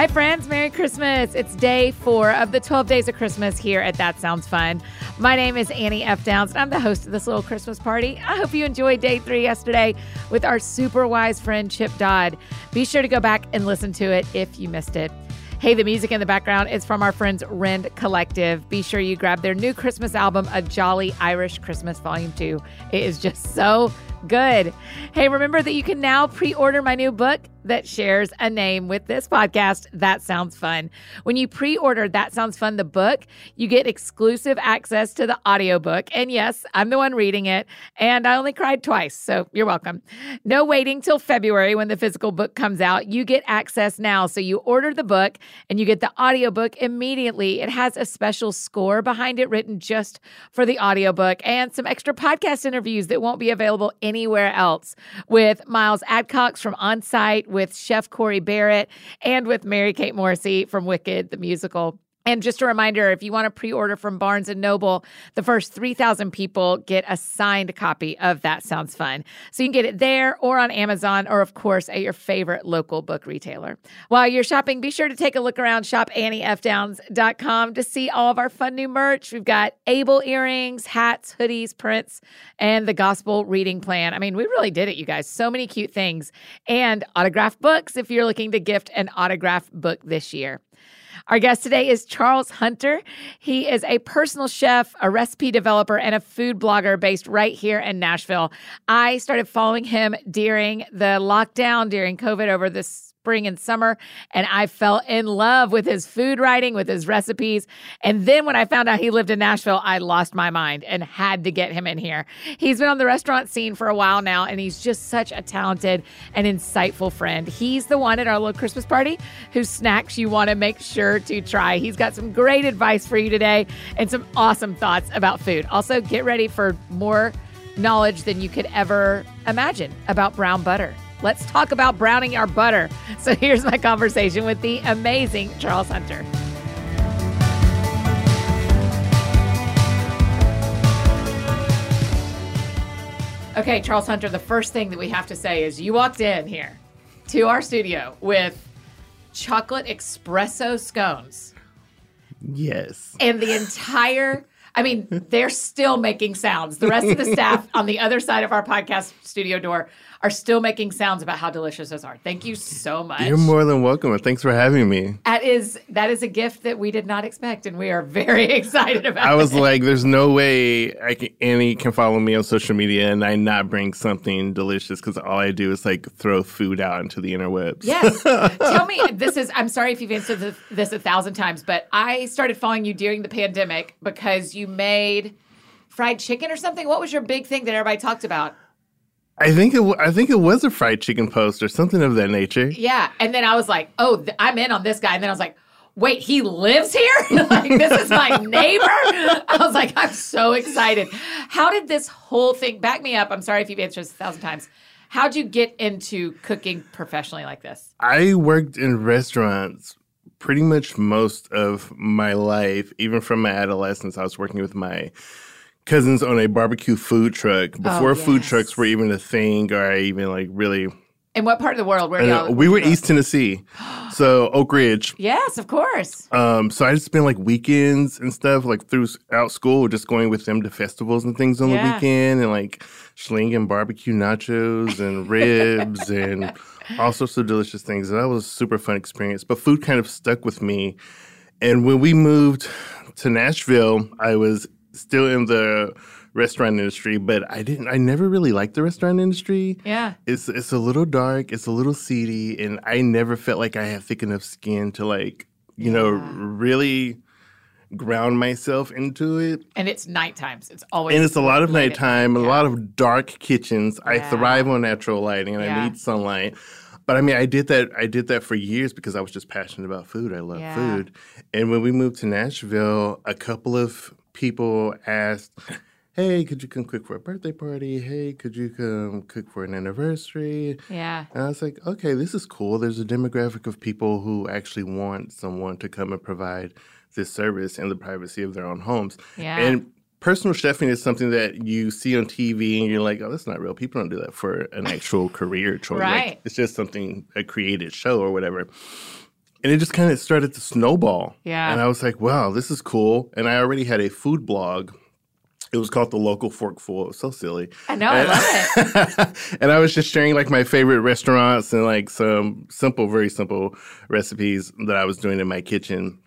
Hi, friends. Merry Christmas. It's day four of the 12 days of Christmas here at That Sounds Fun. My name is Annie F. Downs, and I'm the host of this little Christmas party. I hope you enjoyed day three yesterday with our super wise friend, Chip Dodd. Be sure to go back and listen to it if you missed it. Hey, the music in the background is from our friends Rend Collective. Be sure you grab their new Christmas album, A Jolly Irish Christmas Volume 2. It is just so good. Hey, remember that you can now pre order my new book that shares a name with this podcast. That sounds fun. When you pre order That Sounds Fun, the book, you get exclusive access to the audiobook. And yes, I'm the one reading it. And I only cried twice. So you're welcome. No waiting till February when the physical book comes out. You get access now. So you order the book and you get the audiobook immediately. It has a special score behind it written just for the audiobook and some extra podcast interviews that won't be available anywhere else with Miles Adcox from Onsite with Chef Corey Barrett and with Mary Kate Morrissey from Wicked, the musical. And just a reminder, if you want to pre-order from Barnes and Noble, the first 3,000 people get a signed copy of That Sounds Fun. So you can get it there or on Amazon or of course at your favorite local book retailer. While you're shopping, be sure to take a look around shopanniefdowns.com to see all of our fun new merch. We've got Able earrings, hats, hoodies, prints, and the gospel reading plan. I mean, we really did it, you guys. So many cute things and autographed books if you're looking to gift an autographed book this year. Our guest today is Charles Hunter. He is a personal chef, a recipe developer, and a food blogger based right here in Nashville. I started following him during the lockdown, during COVID over this spring and summer. And I fell in love with his food writing, with his recipes. And then when I found out he lived in Nashville, I lost my mind and had to get him in here. He's been on the restaurant scene for a while now, and he's just such a talented and insightful friend. He's the one at our little Christmas party whose snacks you want to make sure to try. He's got some great advice for you today and some awesome thoughts about food. Also, get ready for more knowledge than you could ever imagine about brown butter. Let's talk about browning our butter. So here's my conversation with the amazing Charles Hunter. Okay, Charles Hunter, the first thing that we have to say is you walked in here to our studio with chocolate espresso scones. Yes. And the entire I mean, they're still making sounds. The rest of the staff on the other side of our podcast studio door are still making sounds about how delicious those are. Thank you so much. You're more than welcome. And thanks for having me. That is that is a gift that we did not expect, and we are very excited about. I was it. like, "There's no way I can, Annie can follow me on social media and I not bring something delicious because all I do is like throw food out into the interwebs." Yes. Tell me, this is. I'm sorry if you've answered this a thousand times, but I started following you during the pandemic because you made fried chicken or something. What was your big thing that everybody talked about? I think it. I think it was a fried chicken post or something of that nature. Yeah, and then I was like, "Oh, th- I'm in on this guy." And then I was like, "Wait, he lives here? like this is my neighbor?" I was like, "I'm so excited." How did this whole thing back me up? I'm sorry if you've answered this a thousand times. How'd you get into cooking professionally like this? I worked in restaurants pretty much most of my life, even from my adolescence. I was working with my cousins on a barbecue food truck before Oh, food trucks were even a thing or even like really In what part of the world? Where Uh, y'all? we were East Tennessee, so Oak Ridge. Yes, of course. Um, so I just spent like weekends and stuff, like throughout school, just going with them to festivals and things on Yeah. the weekend, and like slinging barbecue nachos and ribs and all sorts of delicious things. And that was a super fun experience. But food kind of stuck with me. And when we moved to Nashville, I was still in the restaurant industry, but I didn't. I never really liked the restaurant industry. Yeah. It's it's a little dark, it's a little seedy, and I never felt like I had thick enough skin to like, you know, really ground myself into it. And it's night times. It's always And it's a lot of nighttime, night. a lot of dark kitchens. I thrive on natural lighting and Yeah. I need sunlight. But I mean, I did that. I did that for years because I was just passionate about food. I love Yeah. food. And when we moved to Nashville, a couple of people asked, "Hey, could you come cook for a birthday party? Hey, could you come cook for an anniversary?" Yeah. And I was like, okay, this is cool. There's a demographic of people who actually want someone to come and provide this service in the privacy of their own homes. Yeah. And personal chefing is something that you see on TV and you're like, oh, that's not real. People don't do that for an actual career choice. Like, Right. it's just something, a created show or whatever. And it just kind of started to snowball. Yeah. And I was like, wow, this is cool. And I already had a food blog. It was called The Local Forkful. It was so silly. I know, I love it. and I was just sharing like my favorite restaurants and like some simple, very simple recipes that I was doing in my kitchen.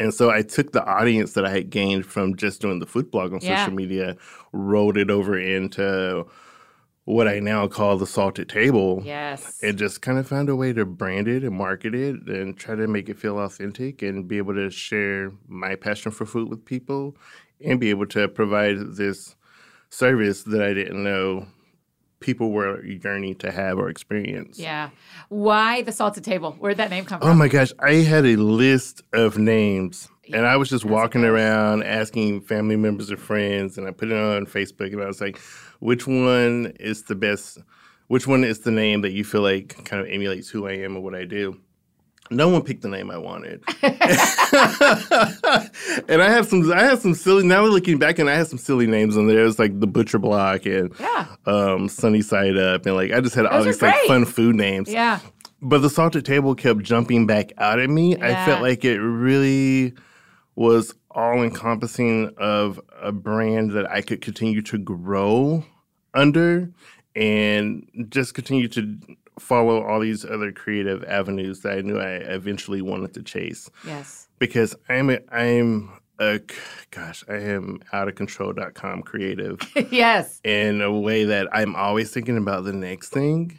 And so I took the audience that I had gained from just doing the food blog on Yeah. social media, rolled it over into what I now call the salted table. Yes. And just kind of found a way to brand it and market it and try to make it feel authentic and be able to share my passion for food with people and be able to provide this service that I didn't know people were yearning to have or experience. yeah. Why the salted table? Where'd that name come oh from? Oh my gosh, I had a list of names and I was just walking around asking family members or friends and I put it on Facebook and I was like, which one is the best? Which one is the name that you feel like kind of emulates who I am and what I do? No one picked the name I wanted. and I have some I have some silly now looking back and I had some silly names on there. It was like the Butcher Block and Yeah. um, Sunny Side Up and like I just had all Those are these like fun food names. Yeah. But the salted table kept jumping back out at me. I felt like it really was all encompassing of a brand that I could continue to grow under and just continue to follow all these other creative avenues that I knew I eventually wanted to chase. Yes. Because I'm a, I'm a gosh, I am out of control.com creative yes. in a way that I'm always thinking about the next thing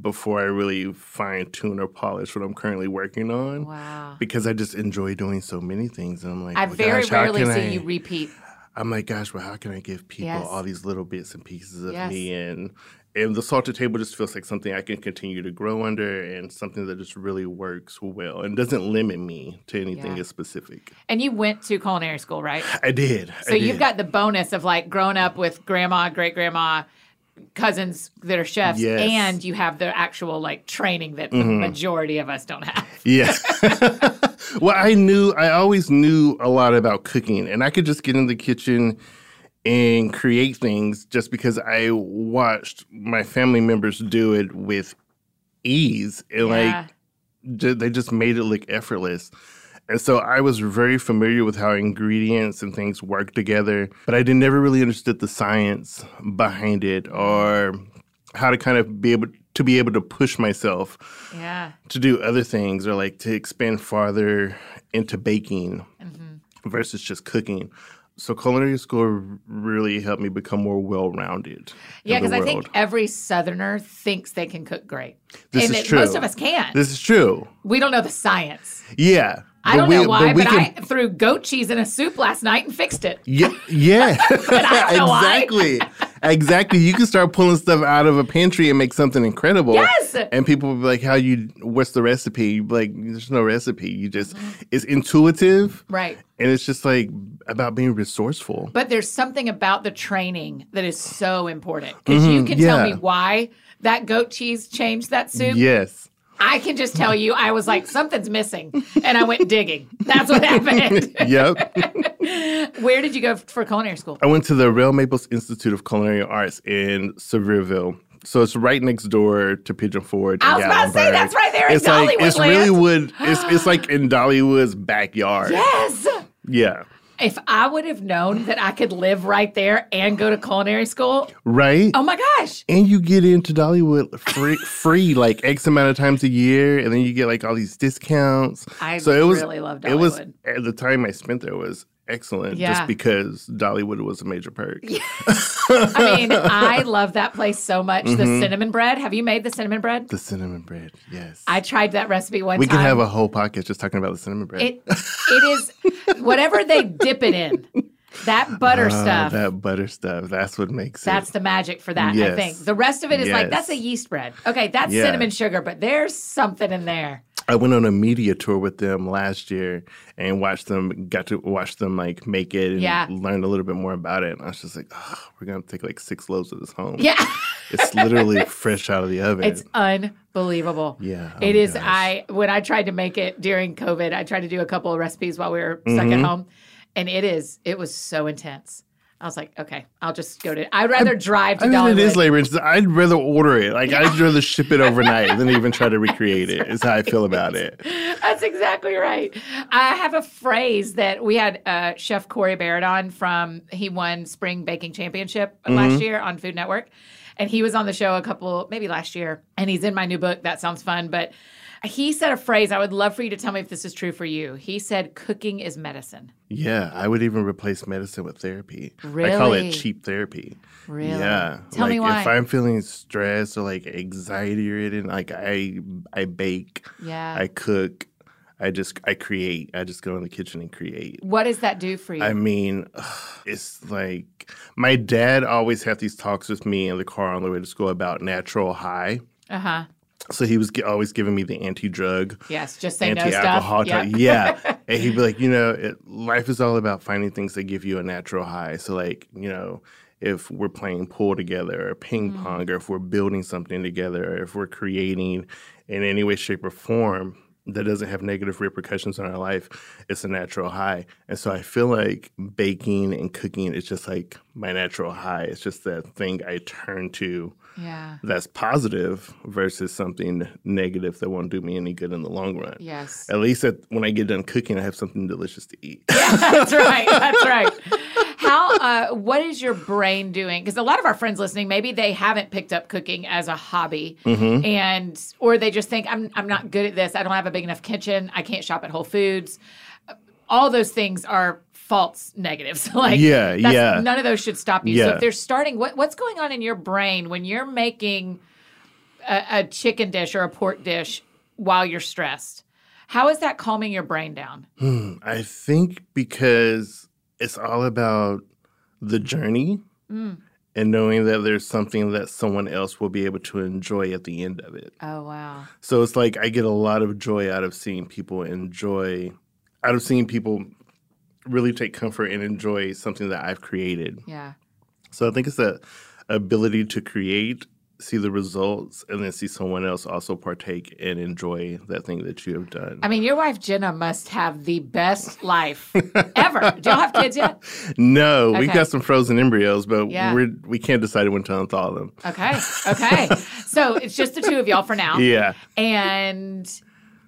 before I really fine tune or polish what I'm currently working on. Wow. Because I just enjoy doing so many things, and I'm like, I well, very gosh, how rarely can see I- you repeat. I'm like, gosh, well, how can I give people Yes. all these little bits and pieces of Yes. me? And and the salted table just feels like something I can continue to grow under, and something that just really works well and doesn't limit me to anything Yeah. specific. And you went to culinary school, right? I did. So I you've got the bonus of like growing up with grandma, great grandma, cousins that are chefs, Yes. Mm-hmm. and you have the actual like training that the majority of us don't have. Yeah. well, I knew, I always knew a lot about cooking, and I could just get in the kitchen and create things just because I watched my family members do it with ease. And Yeah. like, they just made it look effortless. And so I was very familiar with how ingredients and things work together, but I did never really understood the science behind it or how to kind of be able to be able to push myself Yeah. to do other things or like to expand farther into baking Mm-hmm. versus just cooking. So culinary school really helped me become more well-rounded. Yeah, because I think every Southerner thinks they can cook great. This and is that true. most of us can. this is true. we don't know the science. Yeah, I don't we- know why, but, we I threw goat cheese in a soup last night and fixed it. Yeah, yeah, I don't know why. exactly, exactly. You can start pulling stuff out of a pantry and make something incredible. Yes! and people will be like, "How you? What's the recipe?" Like, "There's no recipe. You just Mm-hmm. it's intuitive, Right. and it's just like about being resourceful." But there's something about the training that is so important because you can tell Mm-hmm. me why that goat cheese changed that soup. Yes. I can just tell you, I was like, something's missing. And I went digging. That's what happened. Yep. Where did you go for culinary school? I went to the Rel Maples Institute of Culinary Arts in Sevierville. So it's right next door to Pigeon Forge. I was about to say, that's right there in It's like Dollywood it's land. really wood. It's it's like in Dollywood's backyard. Yes. Yeah. If I would have known that I could live right there and go to culinary school, Right. oh my gosh. And you get into Dollywood free, free like X amount of times a year, and then you get like all these discounts. I so it was really love It was Dollywood. at the time I spent there was excellent, Yeah. just because Dollywood was a major perk. I mean, I love that place so much. The Mm-hmm. cinnamon bread. Have you made the cinnamon bread? The cinnamon bread, yes. I tried that recipe one we time. can have a whole podcast just talking about the cinnamon bread. It it is whatever they dip it in. That butter Oh, stuff. that butter stuff. That's what makes That's it. the magic for that, I think. The rest of it is like that's a yeast bread. Okay, that's Yeah. cinnamon sugar, but there's something in there. I went on a media tour with them last year and watched them. Got to watch them like make it and Yeah. learn a little bit more about it. And I was just like, oh, we're gonna take like six loaves of this home. Yeah. It's literally fresh out of the oven. It's unbelievable. Yeah. Oh it my is. gosh. I when I tried to make it during COVID, I tried to do a couple of recipes while we were stuck Mm-hmm. at home, and it is. It was so intense. I was like, okay, I'll just go to. I'd rather drive to I mean, Dollywood. it is labor. intensive. I'd rather order it. Like I'd rather ship it overnight than even try to recreate it. Is how I feel about it. That's exactly right. I have a phrase that we had uh, Chef Corey Barrett on from. He won Spring Baking Championship last year on Food Network, and he was on the show a couple, maybe last year. And he's in my new book. That sounds fun, but. He said a phrase. I would love for you to tell me if this is true for you. He said, "Cooking is medicine." Yeah, I would even replace medicine with therapy. Really? I call it cheap therapy. Really? Yeah. Tell like me why. if I'm feeling stressed or like anxiety ridden, like I I bake, yeah. I cook, I just I create. I just go in the kitchen and create. what does that do for you? I mean, it's like my dad always had these talks with me in the car on the way to school about natural high. uh huh. So he was gi- always giving me the anti-drug, Yes. Just say no anti-alcohol. stuff. talk. Yeah, and he'd be like, you know, it, life is all about finding things that give you a natural high. So like, you know, if we're playing pool together or ping Mm. pong, or if we're building something together, or if we're creating in any way, shape, or form that doesn't have negative repercussions on our life, it's a natural high. And so I feel like baking and cooking is just like my natural high. It's just that thing I turn to Yeah. that's positive versus something negative that won't do me any good in the long run. Yes. At least at, when I get done cooking, I have something delicious to eat. That's right. That's right. How? Uh, what is your brain doing? Because a lot of our friends listening, maybe they haven't picked up cooking as a hobby, Mm-hmm. and or they just think I'm I'm not good at this. I don't have a big enough kitchen. I can't shop at Whole Foods. All those things are false negatives. like Yeah, yeah. None of those should stop you. So Yeah. if they're starting, what what's going on in your brain when you're making a, a chicken dish or a pork dish while you're stressed? How is that calming your brain down? I think because it's all about the journey Mm. and knowing that there's something that someone else will be able to enjoy at the end of it. Oh wow. So it's like I get a lot of joy out of seeing people enjoy, out of seeing people really take comfort and enjoy something that I've created. Yeah. So I think it's the ability to create, see the results, and then see someone else also partake and enjoy that thing that you have done. I mean, your wife Jenna must have the best life ever. Do y'all have kids yet? no, we've got some frozen embryos, but Yeah. we're we can't decide when to unthaw them. Okay. Okay. so it's just the two of y'all for now. Yeah. And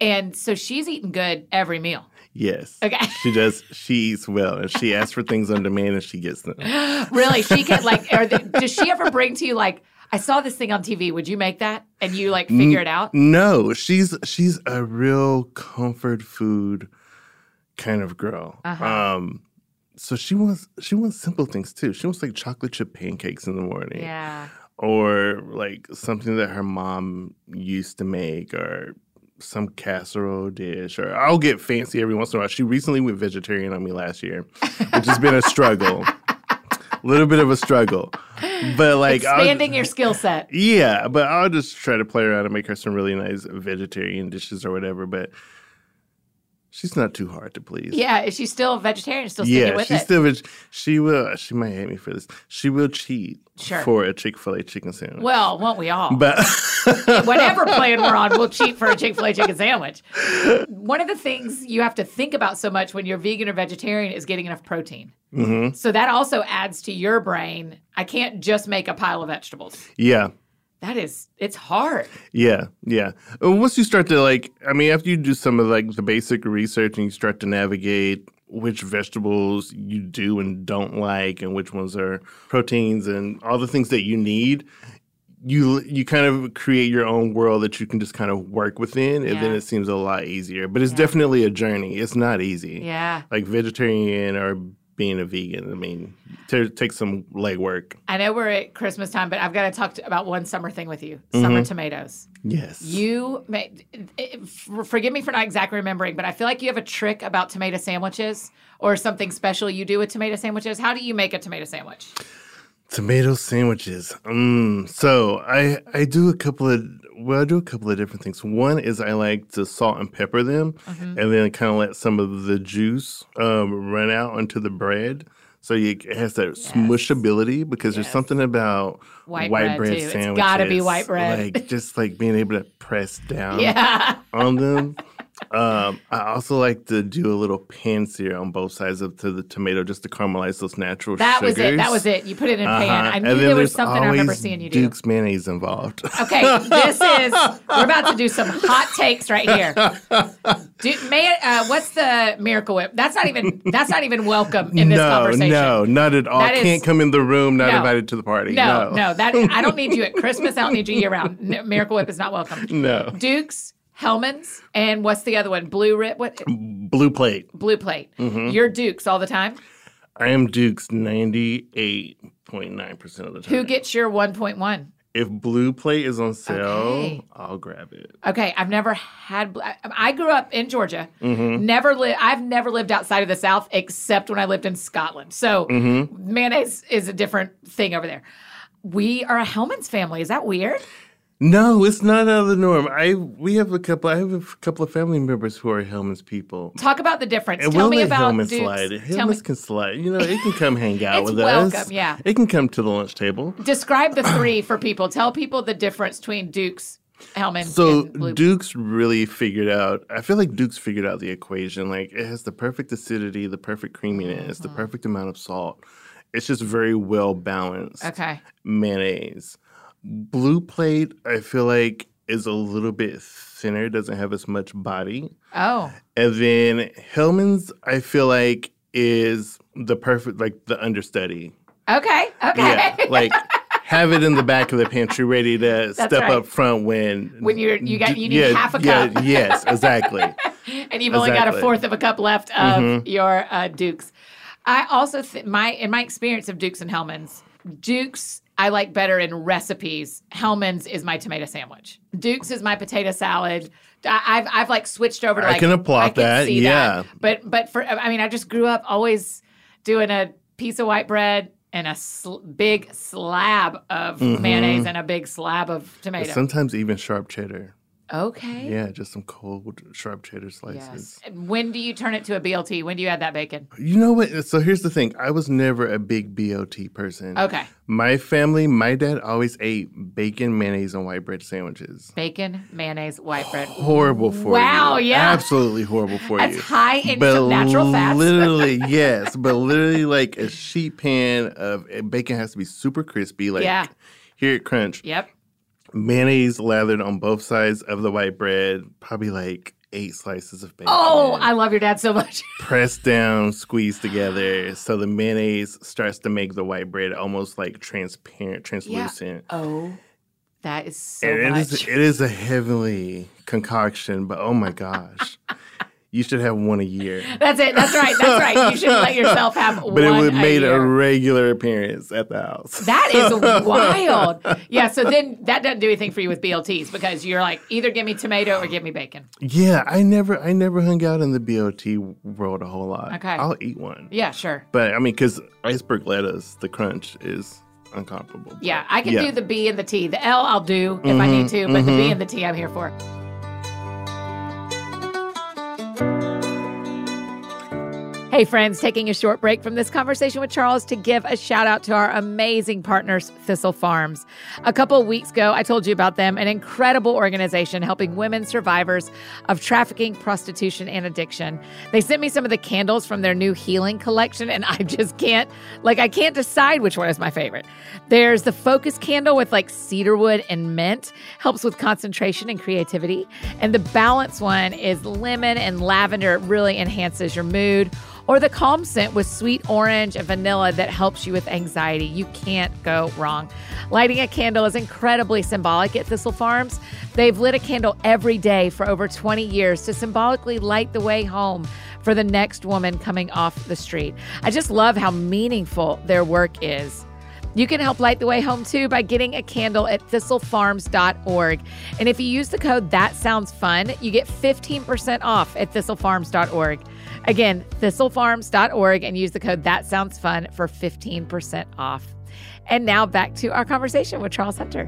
and so she's eating good every meal. Yes. Okay. She does. She eats well, and she asks for things on demand, and she gets them. really, she can like. Are the, does she ever bring to you like? I saw this thing on TV. Would you make that? And you like figure it out? No, she's she's a real comfort food kind of girl. Uh-huh. Um, so she wants she wants simple things too. She wants like chocolate chip pancakes in the morning. Yeah. or like something that her mom used to make or some casserole dish or I'll get fancy every once in a while. She recently went vegetarian on me last year, which has been a struggle. A little bit of a struggle. But like I'll- Expanding your skill set. yeah, but I'll just try to play around and make her some really nice vegetarian dishes or whatever. But she's not too hard to please. Yeah. Is she still a vegetarian? Still sticking Yeah, with she's it? still. veg- She will. She might hate me for this. She will cheat Sure. for a Chick Fil A chicken sandwich. well, won't we all? but whatever plan we're on, we'll cheat for a Chick fil A chicken sandwich. One of the things you have to think about so much when you're vegan or vegetarian is getting enough protein. Mhm. So that also adds to your brain. I can't just make a pile of vegetables. yeah, That is, it's hard. yeah, yeah. And Once you start to like, I mean, after you do some of like the basic research and you start to navigate which vegetables you do and don't like, and which ones are proteins and all the things that you need. You you kind of create your own world that you can just kind of work within, and then it seems a lot easier. But it's Yeah. definitely a journey. It's not easy. Yeah. Like vegetarian or being a vegan. I mean, it takes some legwork. I know we're at Christmas time, but I've got to talk to, about one summer thing with you summer tomatoes. Yes. You may, forgive me for not exactly remembering, but I feel like you have a trick about tomato sandwiches or something special you do with tomato sandwiches. How do you make a tomato sandwich? Tomato sandwiches. Mm. So I I do a couple of well I do a couple of different things. One is I like to salt and pepper them, Mm-hmm. and then kind of let some of the juice um, run out onto the bread. So you, it has that smushability because there's something about White bread, too. It's gotta be white bread. like just like being able to press down Yeah. on them. Um, I also like to do a little pan sear on both sides of to the tomato just to caramelize those natural sugars. That sugars. was it. That was it. You put it in a pan. Uh-huh. I knew And then there was something I remember seeing you do. Duke's mayonnaise involved. Okay, this is we're about to do some hot takes right here. Do, may, uh, what's the Miracle Whip? That's not even that's not even welcome in this no, conversation. no, not at all. That is- Can't come in the room. Not No. invited to the party. No, No, no, that I don't need you at Christmas. I don't need you year round. Miracle Whip is not welcome. No. Dukes, Hellmann's, and what's the other one? Blue Rip. What? Blue plate. Blue Plate. Mm-hmm. You're Dukes all the time. I am Duke's ninety eight point nine percent of the time. Who gets your 1.1? if blue plate is on sale, Okay. I'll grab it. Okay, I've never had. I- I grew up in Georgia. Mm-hmm. Never lived. I've never lived outside of the South except when I lived in Scotland. So Mm-hmm. mayonnaise is a different thing over there. We are a Hellmann's family. Is that weird? No, it's not out of the norm. I we have a couple. I have a couple of family members who are Hellmann's people. Talk about the difference. And Tell we'll me about Hellmann Dukes. slide. Tell me, Hellmann's can slide. You know, it can come hang out It's with us. welcome, yeah. It can come to the lunch table. describe the three for people. Tell people the difference between Dukes, Hellmann's, So and Duke's really figured out. I feel like Duke's figured out the equation. Like it has the perfect acidity, the perfect creaminess, Mm-hmm. the perfect amount of salt. It's just very well balanced. okay. mayonnaise. Blue plate, I feel like is a little bit thinner, doesn't have as much body. Oh, And then Hellmann's, I feel like is the perfect like the understudy. okay. Okay. Yeah, like have it in the back of the pantry, ready to step right. up front when When you're- you got- you need yeah, half a yeah, cup. yes, exactly. and you've only got a fourth of a cup left of Mhm. your uh, Dukes. I also th- my in my experience of Dukes and Hellmann's, Dukes I like better in recipes. Hellmann's is my tomato sandwich. Dukes is my potato salad. I, I've I've like switched over to I like can applaud I can that, yeah. But but for I mean I just grew up always doing a piece of white bread and a sl- big slab of Mm-hmm. mayonnaise and a big slab of tomato. Sometimes even sharp cheddar. Okay. Yeah, just some cold sharp cheddar slices. And When do you turn it to a BLT? When do you add that bacon? You know what? So here's the thing. I was never a big BLT person. Okay. My family, my dad always ate bacon, mayonnaise, and white bread sandwiches. Bacon, mayonnaise, white bread. Horrible for you. Wow, yeah. Absolutely horrible for That's you. high in some natural fats. literally, yes. But literally, like a sheet pan of bacon has to be super crispy. Like Yeah. here at Crunch, Yep. Mayonnaise lathered on both sides of the white bread, probably like eight slices of bacon. Oh, I love your dad so much. pressed down, squeezed together, so the mayonnaise starts to make the white bread almost like transparent, translucent. Oh, that is so And it much. is it is a heavenly concoction, but oh my gosh. you should have one a year. That's it. That's right. That's right. You should let yourself have one But it would a made a, year. regular appearance at the house. That is wild. Yeah. So then that doesn't do anything for you with BLTs because you're like either give me tomato or give me bacon. yeah, I never I never hung out in the BLT world a whole lot. Okay. I'll eat one. Yeah. Sure. But I mean, because iceberg lettuce, the crunch is uncomparable. Yeah. I can Yeah. do the B and the T. The L I'll do if I need mm-hmm, to, but the B mm-hmm. and the T I'm here for. Música Hey, friends, taking a short break from this conversation with Charles to give a shout out to our amazing partners, Thistle Farms. A couple weeks ago, I told you about them, an incredible organization helping women survivors of trafficking, prostitution, and addiction. They sent me some of the candles from their new healing collection, and I just can't, like, I can't decide which one is my favorite. There's the focus candle with like cedarwood and mint, helps with concentration and creativity. And the balance one is lemon and lavender, it really enhances your mood or the calm scent with sweet orange and vanilla that helps you with anxiety. You can't go wrong. Lighting a candle is incredibly symbolic at Thistle Farms. They've lit a candle every day for over 20 years to symbolically light the way home for the next woman coming off the street. I just love how meaningful their work is. You can help light the way home too by getting a candle at thistlefarms.org. And if you use the code That Sounds Fun, you get 15% off at thistlefarms.org. Again, thistlefarms.org and use the code That Sounds Fun for 15% off. And now back to our conversation with Charles Hunter.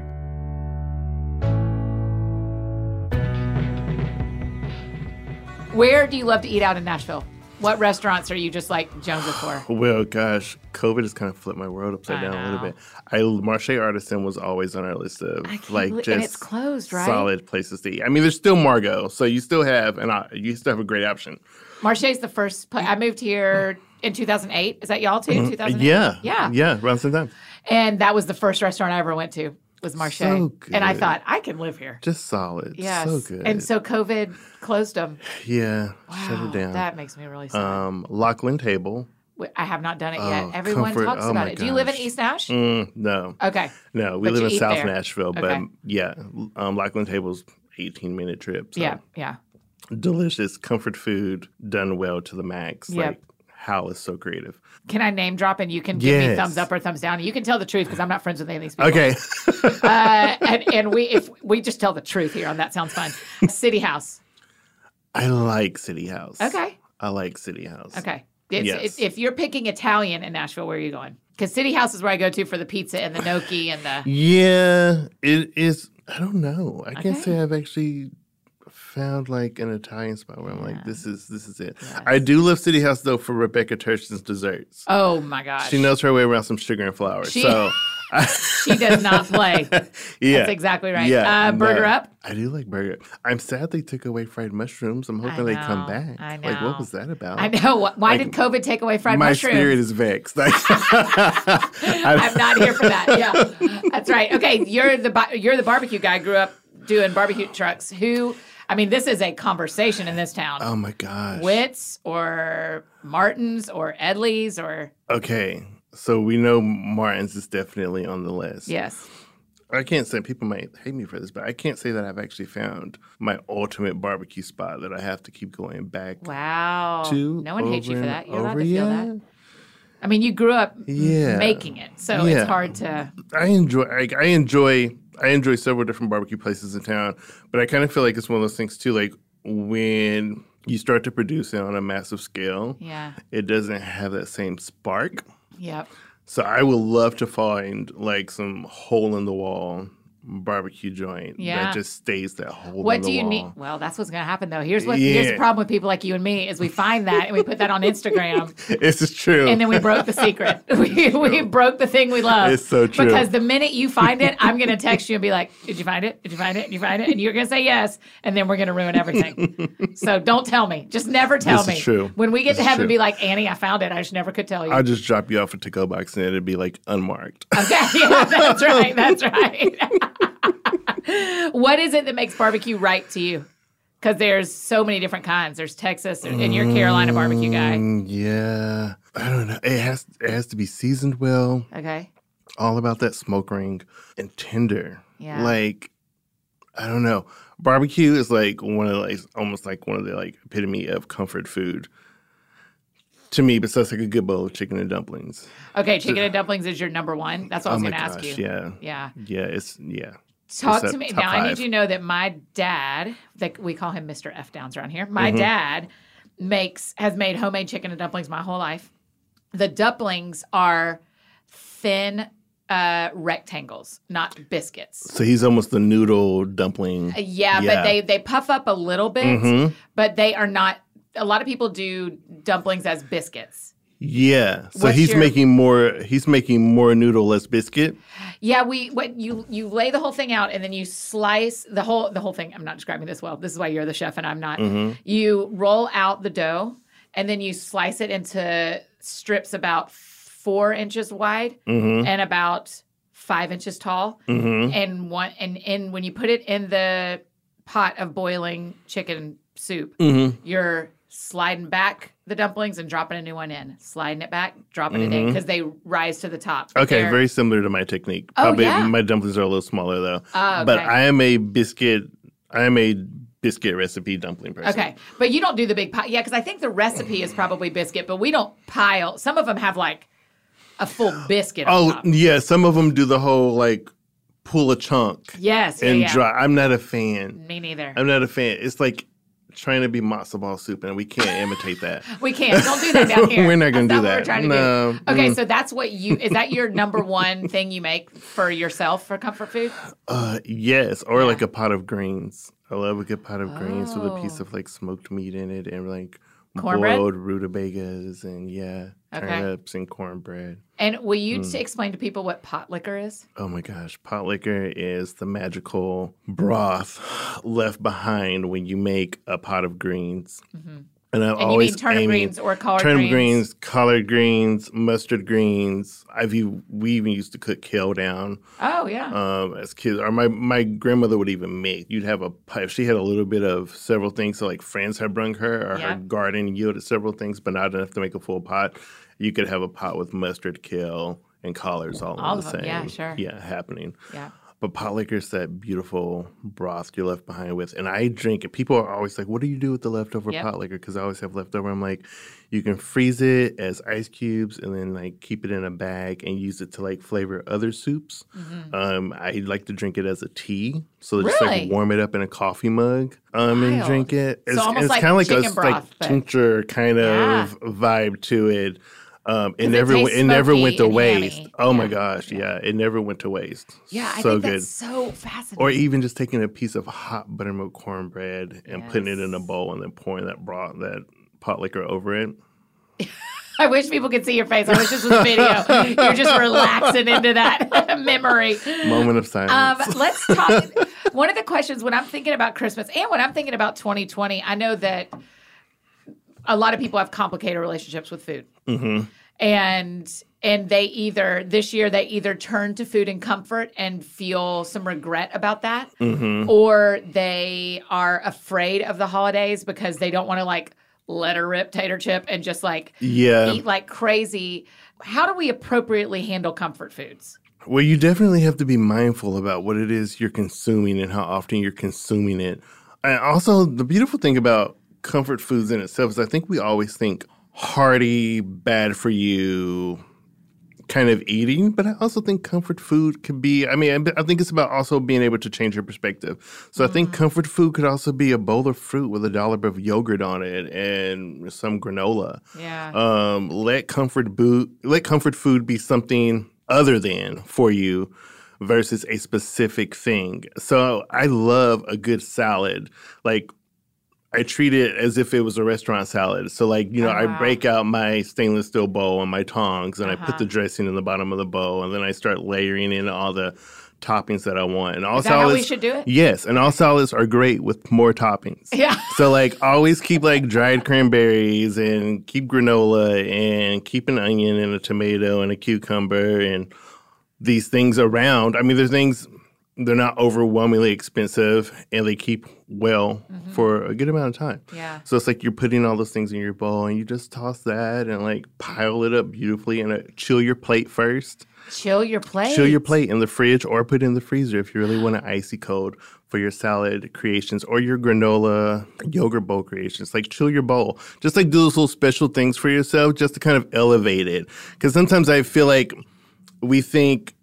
Where do you love to eat out in Nashville? What restaurants are you just like jonesing for? Well, gosh, COVID has kind of flipped my world upside I down a little bit. I Marche Artisan was always on our list of like believe- just it's closed, right? solid places to eat. I mean, there's still Margot, so you still have and I, you still have a great option. Marche is the first place. I moved here in 2008. Is that y'all too? 2008? Mm-hmm. Yeah, Yeah. yeah, around the same time. And that was the first restaurant I ever went to was Marche. So And I thought, I can live here. Just solid, Yes. so good. And so COVID closed them. yeah, shut Wow, it down. That makes me really sad. um, Lockeland Table. I have not done it oh, yet. Everyone comfort- talks oh about it. Do you live in. East Nash? Mm, no, Okay. no, we But live in South there. Nashville, but Okay. yeah, um, Lockeland Table's 18 minute trip. So Yeah. Yeah. delicious comfort food done well to the max. Yep. Like Hal is so creative. Can I name drop and you can give me thumbs up or thumbs down? You can tell the truth because I'm not friends with any of these people. Okay. Uh, and, and we if we just tell the truth here on that sounds fun. City House. I like City House. Okay. I like City House. Okay. It's, Yes. it's- if you're picking Italian in Nashville, where are you going? Because City House is where I go to for the pizza and the gnocchi and the. Yeah, it is. I don't know. I can't say I've actually found like an Italian spot where I'm Yeah. like, this is this is it. Yes. I do love City House though for Rebecca Turshen's desserts. Oh my gosh. She knows her way around some sugar and flour. She- so She does not play. yeah, That's exactly right. Yeah, uh, Burger no. Up. I do like burger. I'm sad they took away fried mushrooms. I'm hoping they come back. I know. Like, what was that about? I know. Why Like, did COVID take away fried My mushrooms? My spirit is vexed. Like, I- I'm not here for that. Yeah, that's right. Okay, you're the you're the barbecue guy. Grew up doing barbecue trucks. Who? I mean, this is a conversation in this town. oh my gosh. Wits or Martins or Edley's or Okay, so we know Martin's is definitely on the list. yes. I can't say people might hate me for this, but I can't say that I've actually found my ultimate barbecue spot that I have to keep going back Wow. to. no one hates you for that. You're allowed to feel Yeah. that. I mean, you grew up Yeah. making it, so Yeah. it's hard to. I enjoy. I, I enjoy. I enjoy several different barbecue places in town, but I kind of feel like it's one of those things too. Like when you start to produce it on a massive scale, Yeah. it doesn't have that same spark. Yep. So I would love to find like some hole in the wall barbecue joint Yeah. that just stays that hole in What do you wall. need? Well, that's what's going to happen though. Here's what. Here's the problem with people like you and me is we find that and we put that on Instagram, This is true. and then we broke the secret. We, we broke the thing we love. It's so true. Because the minute you find it, I'm going to text you and be like, "Did you find it? Did you find it? Did you find it?" And you're going to say yes, and then we're going to ruin everything. so don't tell me. Just never tell This is me. true. When we get This to heaven, be like, "Annie, I found it. I just never could tell you." I'll just drop you off a to-go box and it'd be like unmarked. Okay, yeah, that's right. That's right. What is it that makes barbecue right to you? Because there's so many different kinds. There's Texas, and you're Carolina barbecue guy. Mm, yeah, I don't know. It has it has to be seasoned well. Okay. All about that smoke ring and tender. Yeah. Like I don't know. Barbecue is like one of the, like almost like one of the like epitome of comfort food. To me, besides like a good bowl of chicken and dumplings. Okay, chicken and dumplings is your number one. That's what I was oh going to ask you. yeah. Yeah. Yeah, it's yeah. Talk to me now. I need you to know that my dad, that we call him Mr. F Downs around here. My Mm-hmm. dad makes has made homemade chicken and dumplings my whole life. The dumplings are thin uh, rectangles, not biscuits. So he's almost the noodle dumpling. Yeah, Yeah. but they they puff up a little bit, Mhm. but they are not. A lot of people do dumplings as biscuits. Yeah. So What's he's your- making more he's making more noodle less biscuit. Yeah, we what you you lay the whole thing out and then you slice the whole the whole thing. I'm not describing this well. This is why you're the chef and I'm not. Mm-hmm. You roll out the dough and then you slice it into strips about four inches wide mm-hmm. and about five inches tall. Mm-hmm. And one and and when you put it in the pot of boiling chicken soup, you're sliding back the dumplings and dropping a new one in, sliding it back, dropping it in mm-hmm. because they rise to the top. Okay, They're- very similar to my technique. Oh, yeah? my dumplings are a little smaller though. Oh, But. I am a biscuit I am a biscuit recipe dumpling person. Okay, but you don't do the big pie. Yeah, because I think the recipe is probably biscuit, but we don't pile. Some of them have like a full biscuit. on Oh yeah, some of them do the whole like pull a chunk yes, yeah, and yeah. dry. I'm not a fan. Me neither. I'm not a fan. It's like trying to be matzo ball soup, and we can't imitate that. We can't. Don't do that down here. We're not gonna That's do what we're that. trying to No. do. Okay, Mm. so that's what you is that your number one thing you make for yourself for comfort food? Uh, yes, or Yeah. like a pot of greens. I love a good pot of greens with a piece Oh. of like smoked meat in it and like Cornbread? boiled rutabagas and yeah, Okay. turnips and cornbread. And will you Mm. explain to people what pot liquor is? Oh my gosh, pot liquor is the magical broth left behind when you make a pot of greens. And I'm Mm-hmm. And always turnip aiming- greens or collard turnip greens? greens, collard greens, mustard greens. I've we even used to cook kale down Oh yeah. um, as kids. Or my my grandmother would even make. You'd have a pot. If she had a little bit of several things, so like friends had brung her, or Yeah. her garden yielded several things, but not enough to make a full pot. You could have a pot with mustard, kale, and collards all, All in of the them, same. yeah, sure. Yeah, happening. yeah. But pot liquor is that beautiful broth you're left behind with. And I drink it. People are always like, what do you do with the leftover Yep. pot liquor? Because I always have leftover. I'm like, you can freeze it as ice cubes and then like keep it in a bag and use it to like flavor other soups. Um, I like to drink it as a tea. So just Mm-hmm. Like warm it up in a coffee mug um, and drink it. It's, almost it's like kind of like a broth, like but- tincture kind Yeah. of vibe to it. Um, it never tastes it never went to waste. hammy. Oh my gosh, yeah. it never went to waste. Yeah, I so think good. that's so fascinating. Or even just taking a piece of hot buttermilk cornbread and putting it in a bowl and then pouring that broth, that pot liquor over it. I wish people could see your face. I wish this was video. You're just relaxing into that memory. Moment of silence. Um, let's talk. One of the questions when I'm thinking about Christmas and when I'm thinking about 2020, I know that a lot of people have complicated relationships with food, Mm-hmm. and and they either this year they either turn to food and comfort and feel some regret about that, mm-hmm. or they are afraid of the holidays because they don't want to like let her rip tater chip and just like yeah. eat like crazy. How do we appropriately handle comfort foods? Well, you definitely have to be mindful about what it is you're consuming and how often you're consuming it. And also, the beautiful thing about comfort foods in itself is I think we always think hearty, bad for you kind of eating, but I also think comfort food could be, I mean, I think it's about also being able to change your perspective. So I think comfort food could also be a bowl of fruit with a dollop of yogurt on it and some granola. Yeah. Um, let comfort boo- let comfort food be something other than for you versus a specific thing. So I love a good salad. Like I treat it as if it was a restaurant salad. So like, you know, wow. I break out my stainless steel bowl and my tongs and I Uh-huh. put the dressing in the bottom of the bowl and then I start layering in all the toppings that I want. And all Is salads we should do it? Yes, and all salads are great with more toppings. Yeah. So like always keep like dried cranberries and keep granola and keep an onion and a tomato and a cucumber and these things around. I mean, they're things they're not overwhelmingly expensive and they keep well for a good amount of time. Yeah. So it's like you're putting all those things in your bowl and you just toss that and like pile it up beautifully and uh, chill your plate first. Chill your plate. Chill your plate in the fridge or put it in the freezer if you really want an icy cold for your salad creations or your granola yogurt bowl creations. Like chill your bowl. Just like do those little special things for yourself just to kind of elevate it. Because sometimes I feel like we think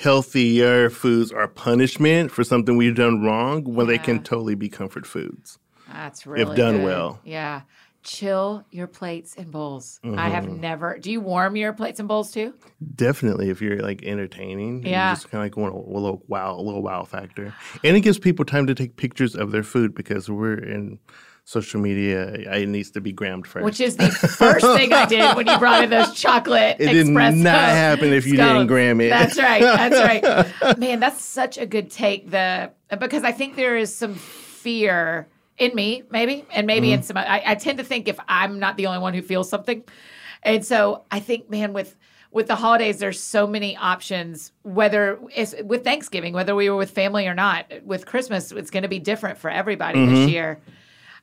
healthier foods are punishment for something we've done wrong when they can totally be comfort foods. That's really if done good. well. Yeah. Chill your plates and bowls. I have Mm-hmm. never. Do you warm your plates and bowls too? Definitely, if you're like entertaining, Yeah. just kind of like want a, little wow, a little wow factor, and it gives people time to take pictures of their food because we're in social media. It needs to be grammed first. Which is the first thing I did when you brought in those chocolate It did not happen if you didn't gram it. That's right. That's right. Man, that's such a good take. The because I think there is some fear in me, maybe, and maybe Mm-hmm. in some. I, I tend to think if I'm not the only one who feels something, and so I think, man, with with the holidays, there's so many options. Whether it's with Thanksgiving, whether we were with family or not, with Christmas, it's going to be different for everybody Mm-hmm. this year.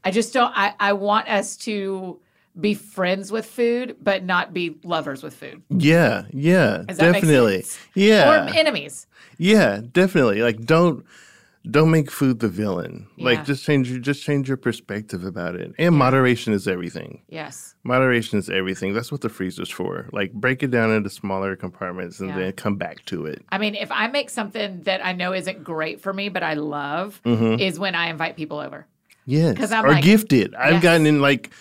I just don't. I, I want us to be friends with food, but not be lovers with food. yeah, yeah, definitely, yeah, Or enemies. yeah, definitely. Like don't don't make food the villain. Yeah. Like just change your just change your perspective about it. And moderation is everything. Yes. Moderation is everything. That's what the freezer's for. Like break it down into smaller compartments and Yeah. then come back to it. I mean, if I make something that I know isn't great for me, but I love, Mm-hmm. is when I invite people over. Yes. I'm or like- gift it. I've gotten in like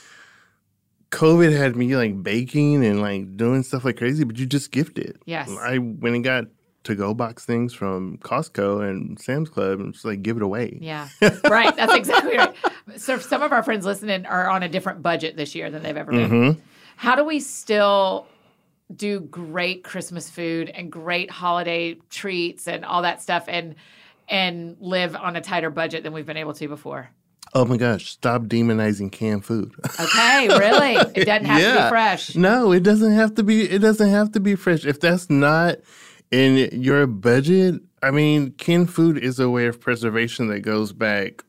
COVID had me like baking and like doing stuff like crazy, but you just gifted. Yes. I went and got to go box things from Costco and Sam's Club and just like give it away. Yeah, right. That's exactly right. So some of our friends listening are on a different budget this year than they've ever been. Mm-hmm. How do we still do great Christmas food and great holiday treats and all that stuff and and live on a tighter budget than we've been able to before? Oh my gosh, stop demonizing canned food. Okay, really? It doesn't have to be fresh. No, it doesn't have to be it doesn't have to be fresh. If that's not in your budget, I mean, canned food is a way of preservation that goes back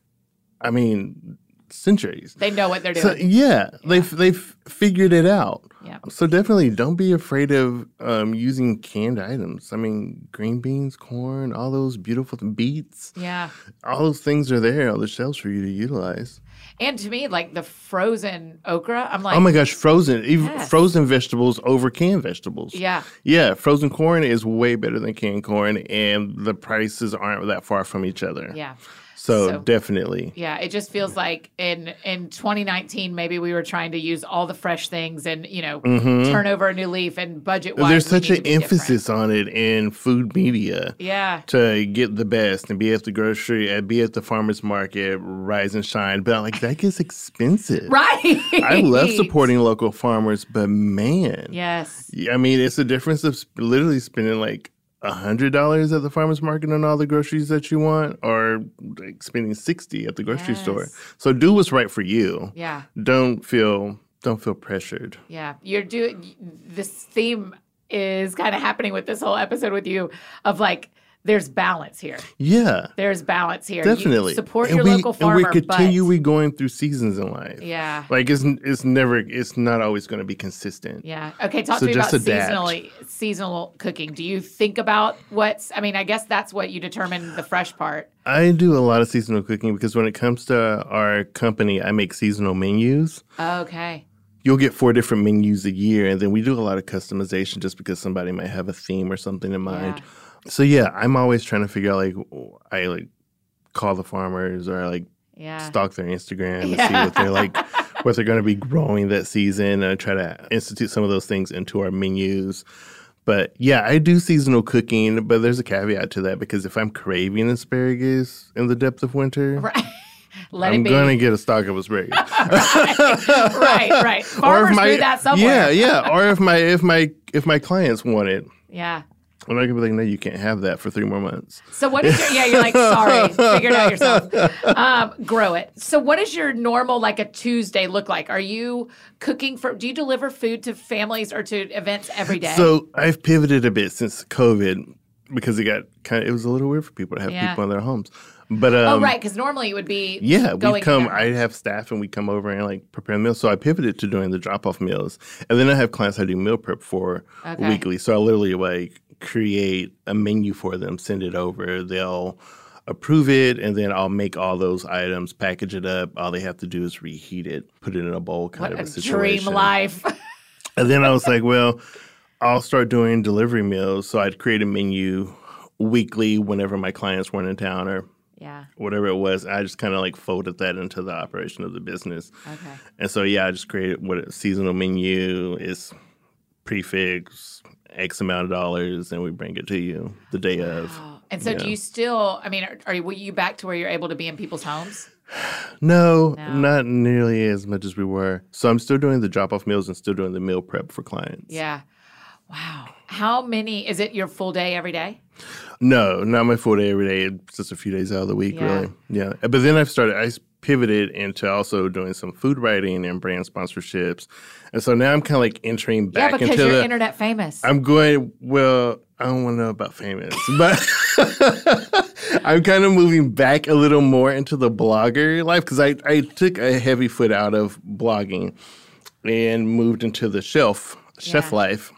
I mean, centuries. They know what they're So doing. yeah, they've they've figured it out. Yeah. So definitely don't be afraid of um, using canned items. I mean, green beans, corn, all those beautiful beets, Yeah. all those things are there on the shelves for you to utilize. And to me, like the frozen okra, I'm like, oh my gosh, frozen, even Yes. frozen vegetables over canned vegetables. yeah, Yeah, frozen corn is way better than canned corn, and the prices aren't that far from each other. yeah. So, So- definitely. Yeah, it just feels like in in 2019 maybe we were trying to use all the fresh things and you know turn over a new leaf and budget wise. Mm-hmm. There's such an emphasis on it in food media. Yeah, to get the best and be at the grocery and be at the farmers market, rise and shine. But like that gets expensive. right. I love supporting local farmers, but man, Yes. I mean, it's the difference of literally spending like a hundred dollars at the farmers market on all the groceries that you want, or like spending sixty at the grocery store. So do what's right for you. Yeah. Don't feel don't feel pressured. Yeah. You're doing this theme is kind of happening with this whole episode with you of like there's balance here. Yeah, There's balance here. You definitely. support and your we, local farmer. and we're continually but, going through seasons in life. yeah. Like it's it's never it's not always going to be consistent. Yeah. Okay. Talk So to me about adapt. seasonally seasonal cooking. Do you think about what's? I mean, I guess that's what you determine the fresh part. I do a lot of seasonal cooking because when it comes to our company, I make seasonal menus. Okay. You'll get four different menus a year, and then we do a lot of customization just because somebody might have a theme or something in mind. Yeah. So yeah, I'm always trying to figure out like I like call the farmers or I like Yeah. stalk their Instagram and see what they're like, what they're going to be growing that season, and I try to institute some of those things into our menus. But yeah, I do seasonal cooking, but there's a caveat to that because if I'm craving asparagus in the depth of winter, Right. Let I'm gonna get a stock of asparagus. right. Right. Farmers do that somewhere. yeah, yeah. Or if my if my if my clients want it, Yeah. I'm be like, no, you can't have that for three more months. So what is your? Yeah. You're like, sorry. Figure it out yourself. Um, grow it. So what does your normal like a Tuesday look like? Are you cooking for? Do you deliver food to families or to events every day? So I've pivoted a bit since COVID because it got kind of it was a little weird for people to have Yeah. people in their homes. But oh um, right, because normally it would be Yeah, we come. I have staff, and we come over and like prepare meals. So I pivoted to doing the drop off meals, and then I have clients I do meal prep for Okay. weekly. So I literally like create a menu for them, send it over. They'll approve it, and then I'll make all those items, package it up. All they have to do is reheat it, put it in a bowl, kind what of a, a situation. dream life. And then I was like, well, I'll start doing delivery meals. So I'd create a menu weekly whenever my clients weren't in town or yeah. whatever it was. I just kind of like folded that into the operation of the business. Okay. And so, yeah, I just created what a seasonal menu is prix fixe X amount of dollars, and we bring it to you the day of. Oh, And so, do you still? I mean, are, are you, were you back to where you're able to be in people's homes? No, No. not nearly as much as we were. So I'm still doing the drop off meals and still doing the meal prep for clients. Yeah. Wow. How many? Is it your full day every day? No, not my full day every day. It's just a few days out of the week, Yeah. really. Yeah. But then I've started, I pivoted into also doing some food writing and brand sponsorships. And so now I'm kind of like entering back yeah, because into you're the. internet famous. I'm going, well, I don't want to know about famous, but I'm kind of moving back a little more into the blogger life because I, I took a heavy foot out of blogging and moved into the shelf, chef Yeah. life.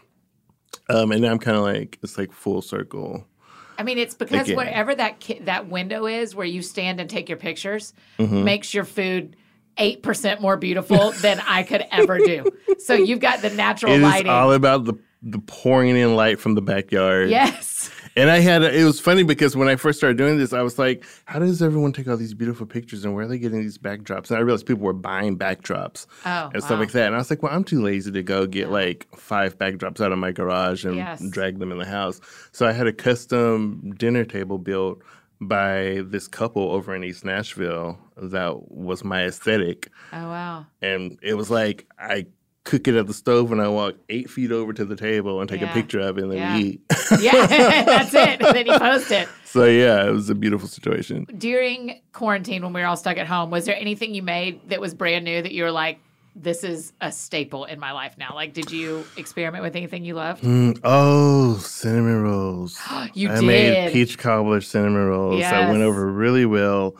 Um, and now I'm kind of like, it's like full circle. I mean, it's because Again. wherever that ki- that window is where you stand and take your pictures Mm-hmm. makes your food eight percent more beautiful than I could ever do. So you've got the natural It lighting. It's all about the the pouring in light from the backyard. yes. And I had, a, it was funny because when I first started doing this, I was like, how does everyone take all these beautiful pictures and where are they getting these backdrops? And I realized people were buying backdrops Oh, and stuff like that. And I was like, well, I'm too lazy to go get like five backdrops out of my garage and Yes. drag them in the house. So I had a custom dinner table built by this couple over in East Nashville that was my aesthetic. Oh wow. And it was like, I cook it at the stove and I walk eight feet over to the table and take Yeah. a picture of it and then Yeah. we eat. Yeah, that's it. And then you post it. so yeah, it was a beautiful situation. During quarantine, when we were all stuck at home, was there anything you made that was brand new that you were like, this is a staple in my life now? Like, did you experiment with anything you loved? Mm, oh, cinnamon rolls. You I did. made peach cobbler cinnamon rolls. That went over really well.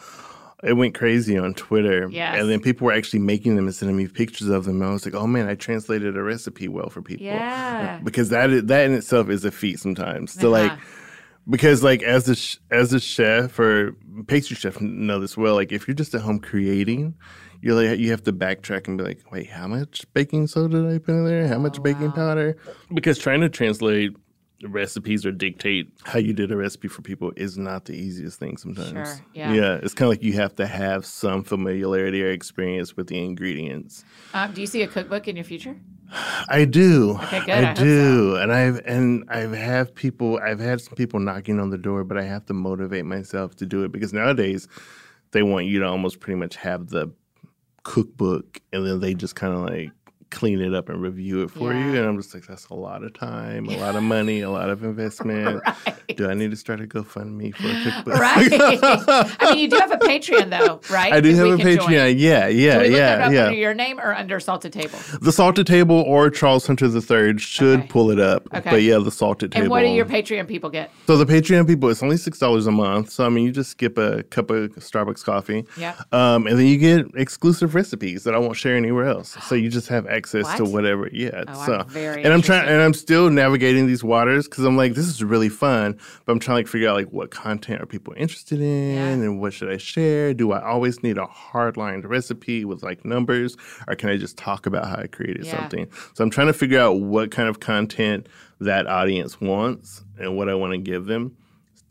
It went crazy on Twitter. And then people were actually making them and sending me pictures of them. And I was like, oh man, I translated a recipe well for people. Yeah. Because that is, that in itself is a feat sometimes. So Uh-huh. like because like as a sh- as a chef or pastry chef know this well like if you're just at home creating you're like you have to backtrack and be like wait how much baking soda did i put in there how much Oh, baking wow. powder because trying to translate recipes or dictate how you did a recipe for people is not the easiest thing sometimes Sure, yeah. yeah it's kind of like you have to have some familiarity or experience with the ingredients Um, do you see a cookbook in your future? I do. Okay, good. I, I do. And I've and I've have people I've had some people knocking on the door, but I have to motivate myself to do it because nowadays they want you to almost pretty much have the cookbook and then they just kind of like clean it up and review it for you. And I'm just like, that's a lot of time, a lot of money, a lot of investment. Right. Do I need to start a GoFundMe for a cookbook? Right. I mean, you do have a Patreon though, right? I do have a can join. Patreon. Yeah, yeah, Can we look yeah, yeah. under your name or under Salted Table? The Salted Table or Charles Hunter III should Okay. pull it up. Okay. But yeah, the Salted Table. And what do your Patreon people get? So the Patreon people, it's only six dollars a month. So I mean, you just skip a cup of Starbucks coffee, Yeah. um, and then you get exclusive recipes that I won't share anywhere else. So you just have access to whatever. Yeah. Oh, I'm so very and I'm trying, and I'm still navigating these waters because I'm like, this is really fun, but I'm trying to like, figure out like what content are people interested in, Yeah. and what should I share? Do I always need a hard-lined recipe with like numbers, or can I just talk about how I created Yeah. something? So I'm trying to figure out what kind of content that audience wants and what I want to give them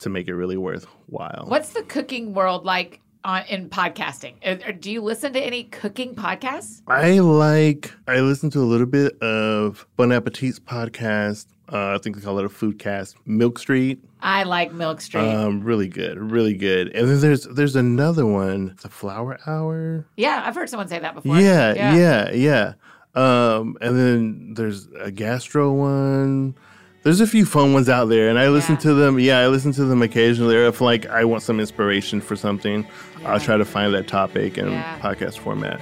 to make it really worthwhile. What's the cooking world like on, in podcasting? Uh, Do you listen to any cooking podcasts? I like, I listen to a little bit of Bon Appetit's podcast. Uh, I think they call it a food cast, Milk Street. I like Milk Street. Um, really good, really good. And then there's there's another one, the Flower Hour. yeah, I've heard someone say that before. Yeah, yeah, yeah. Um, and then there's a gastro one. There's a few fun ones out there, and I listen Yeah. to them. Yeah, I listen to them occasionally. Or if like I want some inspiration for something, Yeah. I'll try to find that topic in Yeah. podcast format.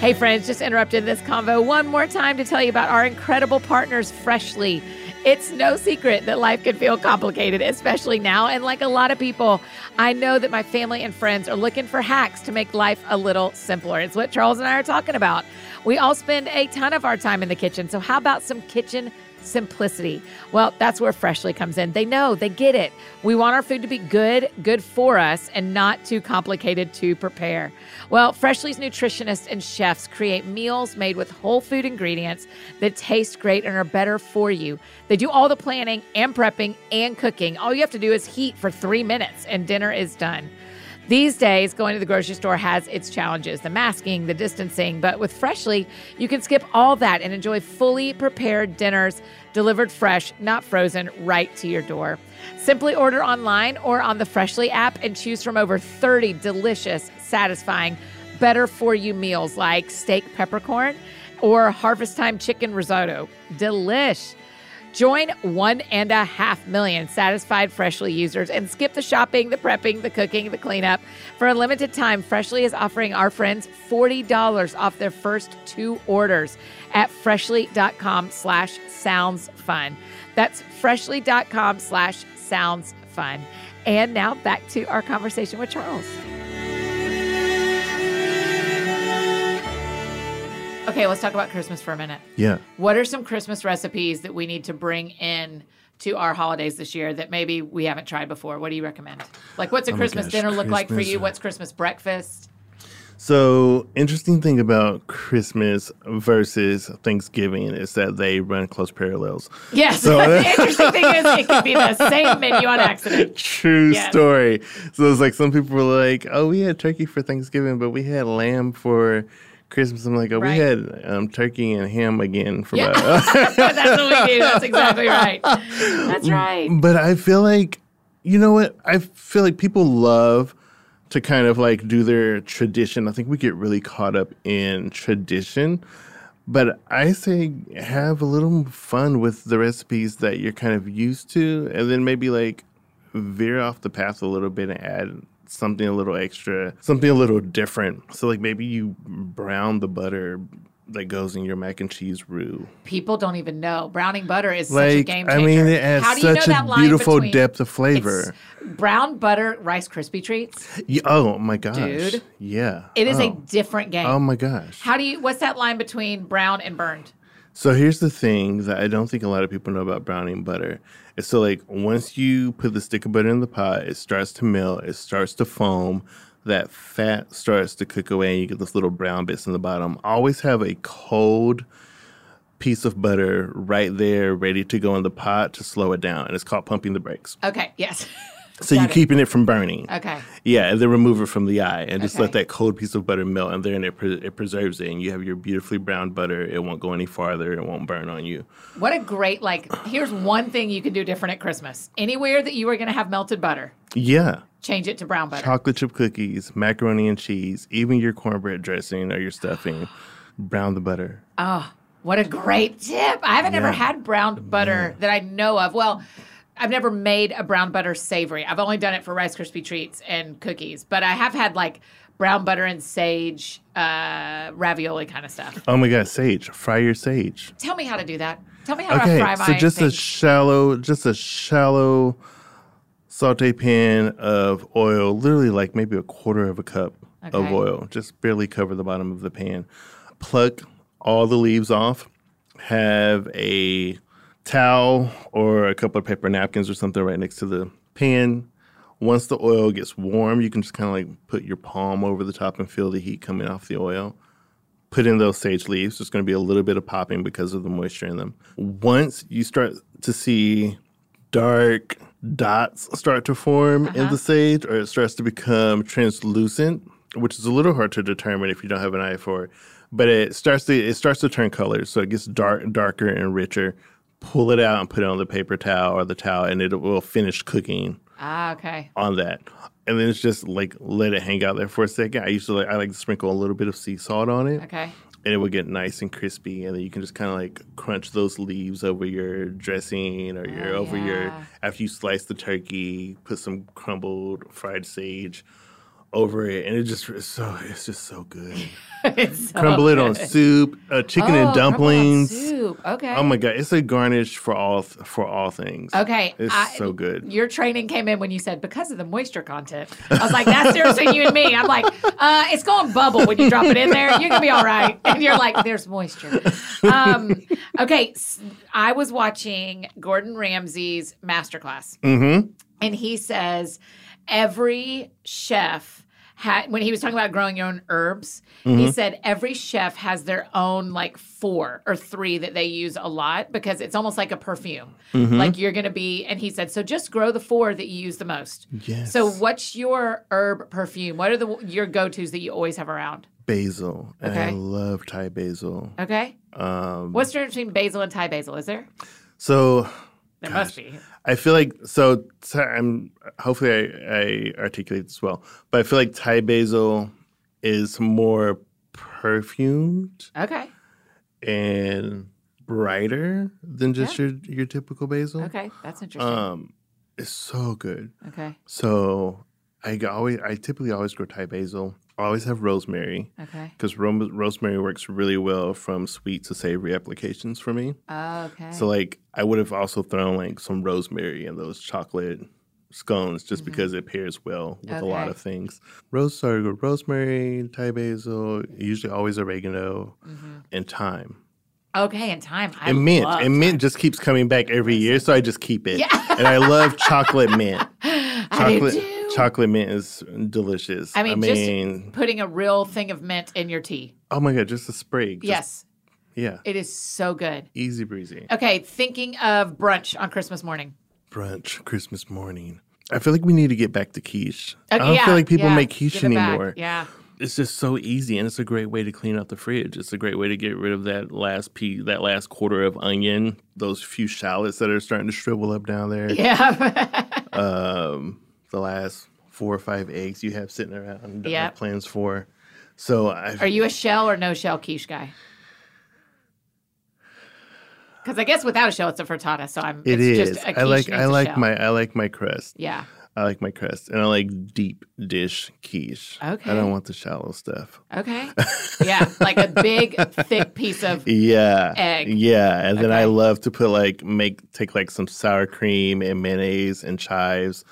Hey, friends, just interrupted this convo one more time to tell you about our incredible partners, Freshly. It's no secret that life can feel complicated, especially now. And like a lot of people, I know that my family and friends are looking for hacks to make life a little simpler. It's what Charles and I are talking about. We all spend a ton of our time in the kitchen. So, how about some kitchen simplicity. Well, that's where Freshly comes in. They know, they get it. We want our food to be good, good for us, and not too complicated to prepare. Well, Freshly's nutritionists and chefs create meals made with whole food ingredients that taste great and are better for you. They do all the planning and prepping and cooking. All you have to do is heat for three minutes, and dinner is done. These days, going to the grocery store has its challenges the masking, the distancing, but with Freshly, you can skip all that and enjoy fully prepared dinners delivered fresh, not frozen, right to your door. Simply order online or on the Freshly app and choose from over 30 delicious, satisfying, better for you meals like steak peppercorn or harvest time chicken risotto. Delish. Join one and a half million satisfied Freshly users and skip the shopping, the prepping, the cooking, the cleanup. For a limited time, Freshly is offering our friends $40 off their first two orders at freshly.com slash sounds fun. That's freshly.com slash sounds fun. And now back to our conversation with Charles. Okay, let's talk about Christmas for a minute. Yeah. What are some Christmas recipes that we need to bring in to our holidays this year that maybe we haven't tried before? What do you recommend? Like, what's a Oh Christmas gosh, dinner look like for you? What's Christmas breakfast? So, interesting thing about Christmas versus Thanksgiving is that they run close parallels. Yes. So- the interesting thing is, it could be the same menu on accident. True Yes. story. So it's like some people were like, "Oh, we had turkey for Thanksgiving, but we had lamb for Christmas." I'm like, "Oh, Right. we had um, turkey and ham again for." Yeah. my-" That's what we do. That's exactly right. That's right. But I feel like, you know what? I feel like people love to kind of like do their tradition. I think we get really caught up in tradition. But I say have a little fun with the recipes that you're kind of used to, and then maybe like veer off the path a little bit and add something a little extra, something a little different. So, like maybe you brown the butter that goes in your mac and cheese roux. People don't even know. Browning butter is such a Like, game I mean, it adds How do you such know a beautiful depth of flavor. Brown butter Rice Krispie treats. Yeah, oh my gosh. Dude. Yeah. It is a oh. different game. Oh my gosh. How do you? What's that line between brown and burned? So here's the thing that I don't think a lot of people know about browning butter. It's so like once you put the stick of butter in the pot, it starts to melt, it starts to foam, that fat starts to cook away, and you get those little brown bits in the bottom. Always have a cold piece of butter right there ready to go in the pot to slow it down. And it's called pumping the brakes. Okay. Yes. So Got you're it. keeping it from burning. Okay. Yeah, and then remove it from the eye and just let that cold piece of butter melt, and then it, pre- it preserves it, and you have your beautifully browned butter. It won't go any farther. It won't burn on you. What a great like. Here's one thing you can do different at Christmas. Anywhere that you are going to have melted butter, Yeah, change it to brown butter. chocolate chip cookies, macaroni and cheese, even your cornbread dressing or your stuffing, brown the butter. Oh, what a great tip! I haven't ever had brown butter that I know of. Well. I've never made a brown butter savory. I've only done it for Rice Krispie treats and cookies, but I have had like brown butter and sage uh, ravioli kind of stuff. Oh my God, sage! Fry your sage. Tell me how to do that. Tell me how to Okay, fry my Okay, so just a shallow, just a shallow saute pan of oil, literally like maybe a quarter of a cup of oil. Just barely cover the bottom of the pan. Pluck all the leaves off. Have a towel or a couple of paper napkins or something right next to the pan. Once the oil gets warm, you can just kind of like put your palm over the top and feel the heat coming off the oil put in those sage leaves. There's going to be a little bit of popping because of the moisture in them. Once you start to see dark dots start to form in the uh-huh. sage, or it starts to become translucent, which is a little hard to determine if you don't have an eye for it. But it starts to it starts to turn colors, so it gets dark, darker and richer. Pull it out and put it on the paper towel or the towel, and it will finish cooking ah, okay. on that. And then it's just like let it hang out there for a second. I usually I like to sprinkle a little bit of sea salt on it Okay. and it would get nice and crispy and then you can just kind of like crunch those leaves over your dressing or your Oh, over your after you slice the turkey put some crumbled fried sage over it and it just it's so it's just so good It's so crumble it on soup uh, chicken Oh, and dumplings soup. Okay. oh my god it's a garnish for all for all things Okay, it's I- so good Your training came in when you said because of the moisture content. I was like, that's seriously you and me. I'm like, uh, it's going to bubble when you drop it in there. You're gonna be all right. And you're like, there's moisture. Um, okay, I was watching Gordon Ramsay's masterclass, mm-hmm and he says every chef. Had, when he was talking about growing your own herbs, he said every chef has their own like four or three that they use a lot because it's almost like a perfume. Like you're going to be, and he said, so just grow the four that you use the most. yes So what's your herb perfume? What are the your go tos that you always have around? basil and i love thai basil Okay. um What's the difference between basil and Thai basil? Is there? so There must be. I feel like so. I'm hopefully I, I articulate this well, but I feel like Thai basil is more perfumed Okay. and brighter than just your your typical basil. Okay. That's interesting. Um, it's so good. okay. So I always I typically always grow Thai basil. I always have rosemary Okay. because ro- rosemary works really well from sweet to savory applications for me. Oh, okay. So like I would have also thrown like some rosemary in those chocolate scones just mm-hmm. because it pairs well with a lot of things. Rose sorry, rosemary, Thai basil, usually always oregano mm-hmm. and thyme. okay. And time. I and mint. And mint just keeps coming back every year, so I just keep it. Yeah. and I love chocolate mint. I do chocolate-. Chocolate mint is delicious. I mean, mean, just putting a real thing of mint in your tea. oh my god, just a sprig. Just- yes, yeah, it is so good. easy breezy. Okay, thinking of brunch on Christmas morning. Brunch, Christmas morning. I feel like we need to get back to quiche. Okay, I don't yeah, feel like people yeah, make quiche it back. anymore. Yeah. It's just so easy, and it's a great way to clean out the fridge. It's a great way to get rid of that last piece, that last quarter of onion, those few shallots that are starting to shrivel up down there. Yeah. um, the last four or five eggs you have sitting around and don't have plans for. So I Are you a shell or no shell quiche guy? Because I guess without a shell, it's a frittata. So I'm. it it's is. I like I like my I like my crust. Yeah. I like my crust, and I like deep dish quiche. Okay. I don't want the shallow stuff. Okay. Yeah, like a big, thick piece of. Yeah. Egg. Yeah, and then I love to put like make take like some sour cream and mayonnaise and chives,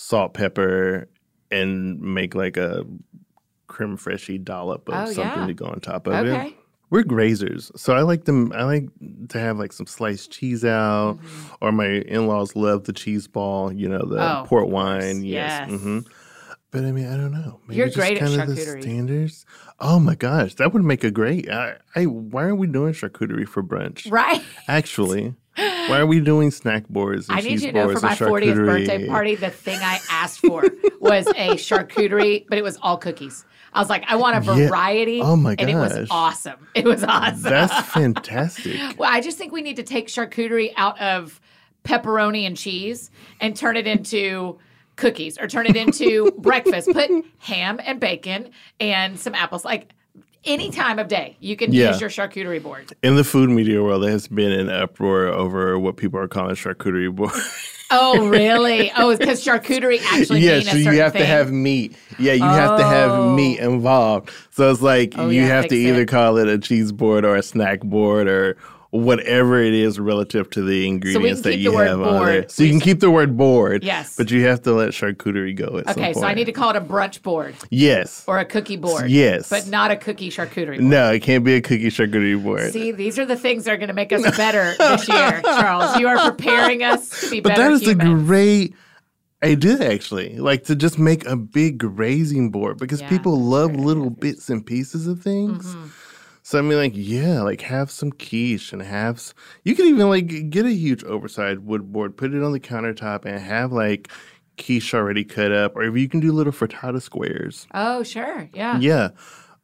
salt, pepper, and make like a creme fraiche dollop of Oh, something yeah. to go on top of it. We're grazers, so I like them. I like to have like some sliced cheese out, Mm-hmm. or my in-laws love the cheese ball. You know, the Oh, port wine. Yes. Yes. hmm But I mean, I don't know. Maybe You're just great at kind of the charcuterie. standards. Oh my gosh, that would make a great. I, I why are we doing charcuterie for brunch? Right. Actually, why are we doing snack boards? And I need you to know for my 40th birthday party, the thing I asked for was a charcuterie, but it was all cookies. I was like, I want a Yeah. Oh variety. Oh my And it was awesome. It was awesome. That's fantastic. Well, I just think we need to take charcuterie out of pepperoni and cheese and turn it into cookies or turn it into breakfast. Put ham and bacon and some apples. Like any time of day, you can Yeah. use your charcuterie board. In the food media world, there has been an uproar over what people are calling charcuterie board. Oh, really? Oh, because charcuterie actually yeah, so you have to have meat. Yeah, you have to have Oh. meat involved. So it's like Oh, you yeah, have to either it. call it a cheese board or a snack board or whatever it is relative to the ingredients that you have on there. board. So you can keep the word board. Yes. But you have to let charcuterie go at some Okay, so I need to call it a brunch board Yes. or a cookie board. Yes. But not a cookie charcuterie board. No, it can't be a cookie charcuterie board. See, these are the things that are going to make us better this year, Charles. You are preparing us to be But better But that is a humans. great idea, actually. Like to just make a big grazing board because Yeah, people love little bits and pieces of things. Mm-hmm. So I mean, like, yeah, like have some quiche and have. You can even like get a huge oversized wood board, put it on the countertop, and have like quiche already cut up, or you can do little frittata squares. Oh, sure. Yeah. Yeah,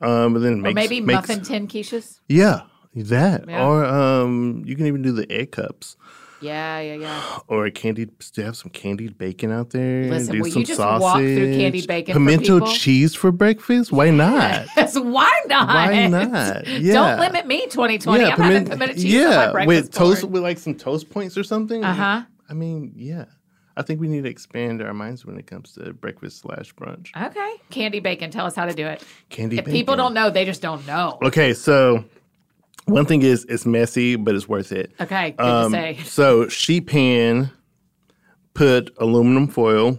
um, and then Or make maybe makes, muffin tin quiches. Yeah, that, Yeah. or um, you can even do the egg cups. Yeah, yeah, yeah. or a candied do you have some candied bacon out there Listen, do will some you just walk through candied bacon pimento people? cheese for breakfast why not Yes, why not? Why not? Yeah. Don't limit me, 2020. I'm having pimento cheese yeah on my breakfast with toast board. with like some toast points or something Uh-huh. i mean yeah i think we need to expand our minds when it comes to breakfast slash brunch Okay. Candy bacon. Tell us how to do it. candy If bacon people don't know, they just don't know. okay so one thing is it's messy but it's worth it Okay. Good Um, to say. So sheet pan, put aluminum foil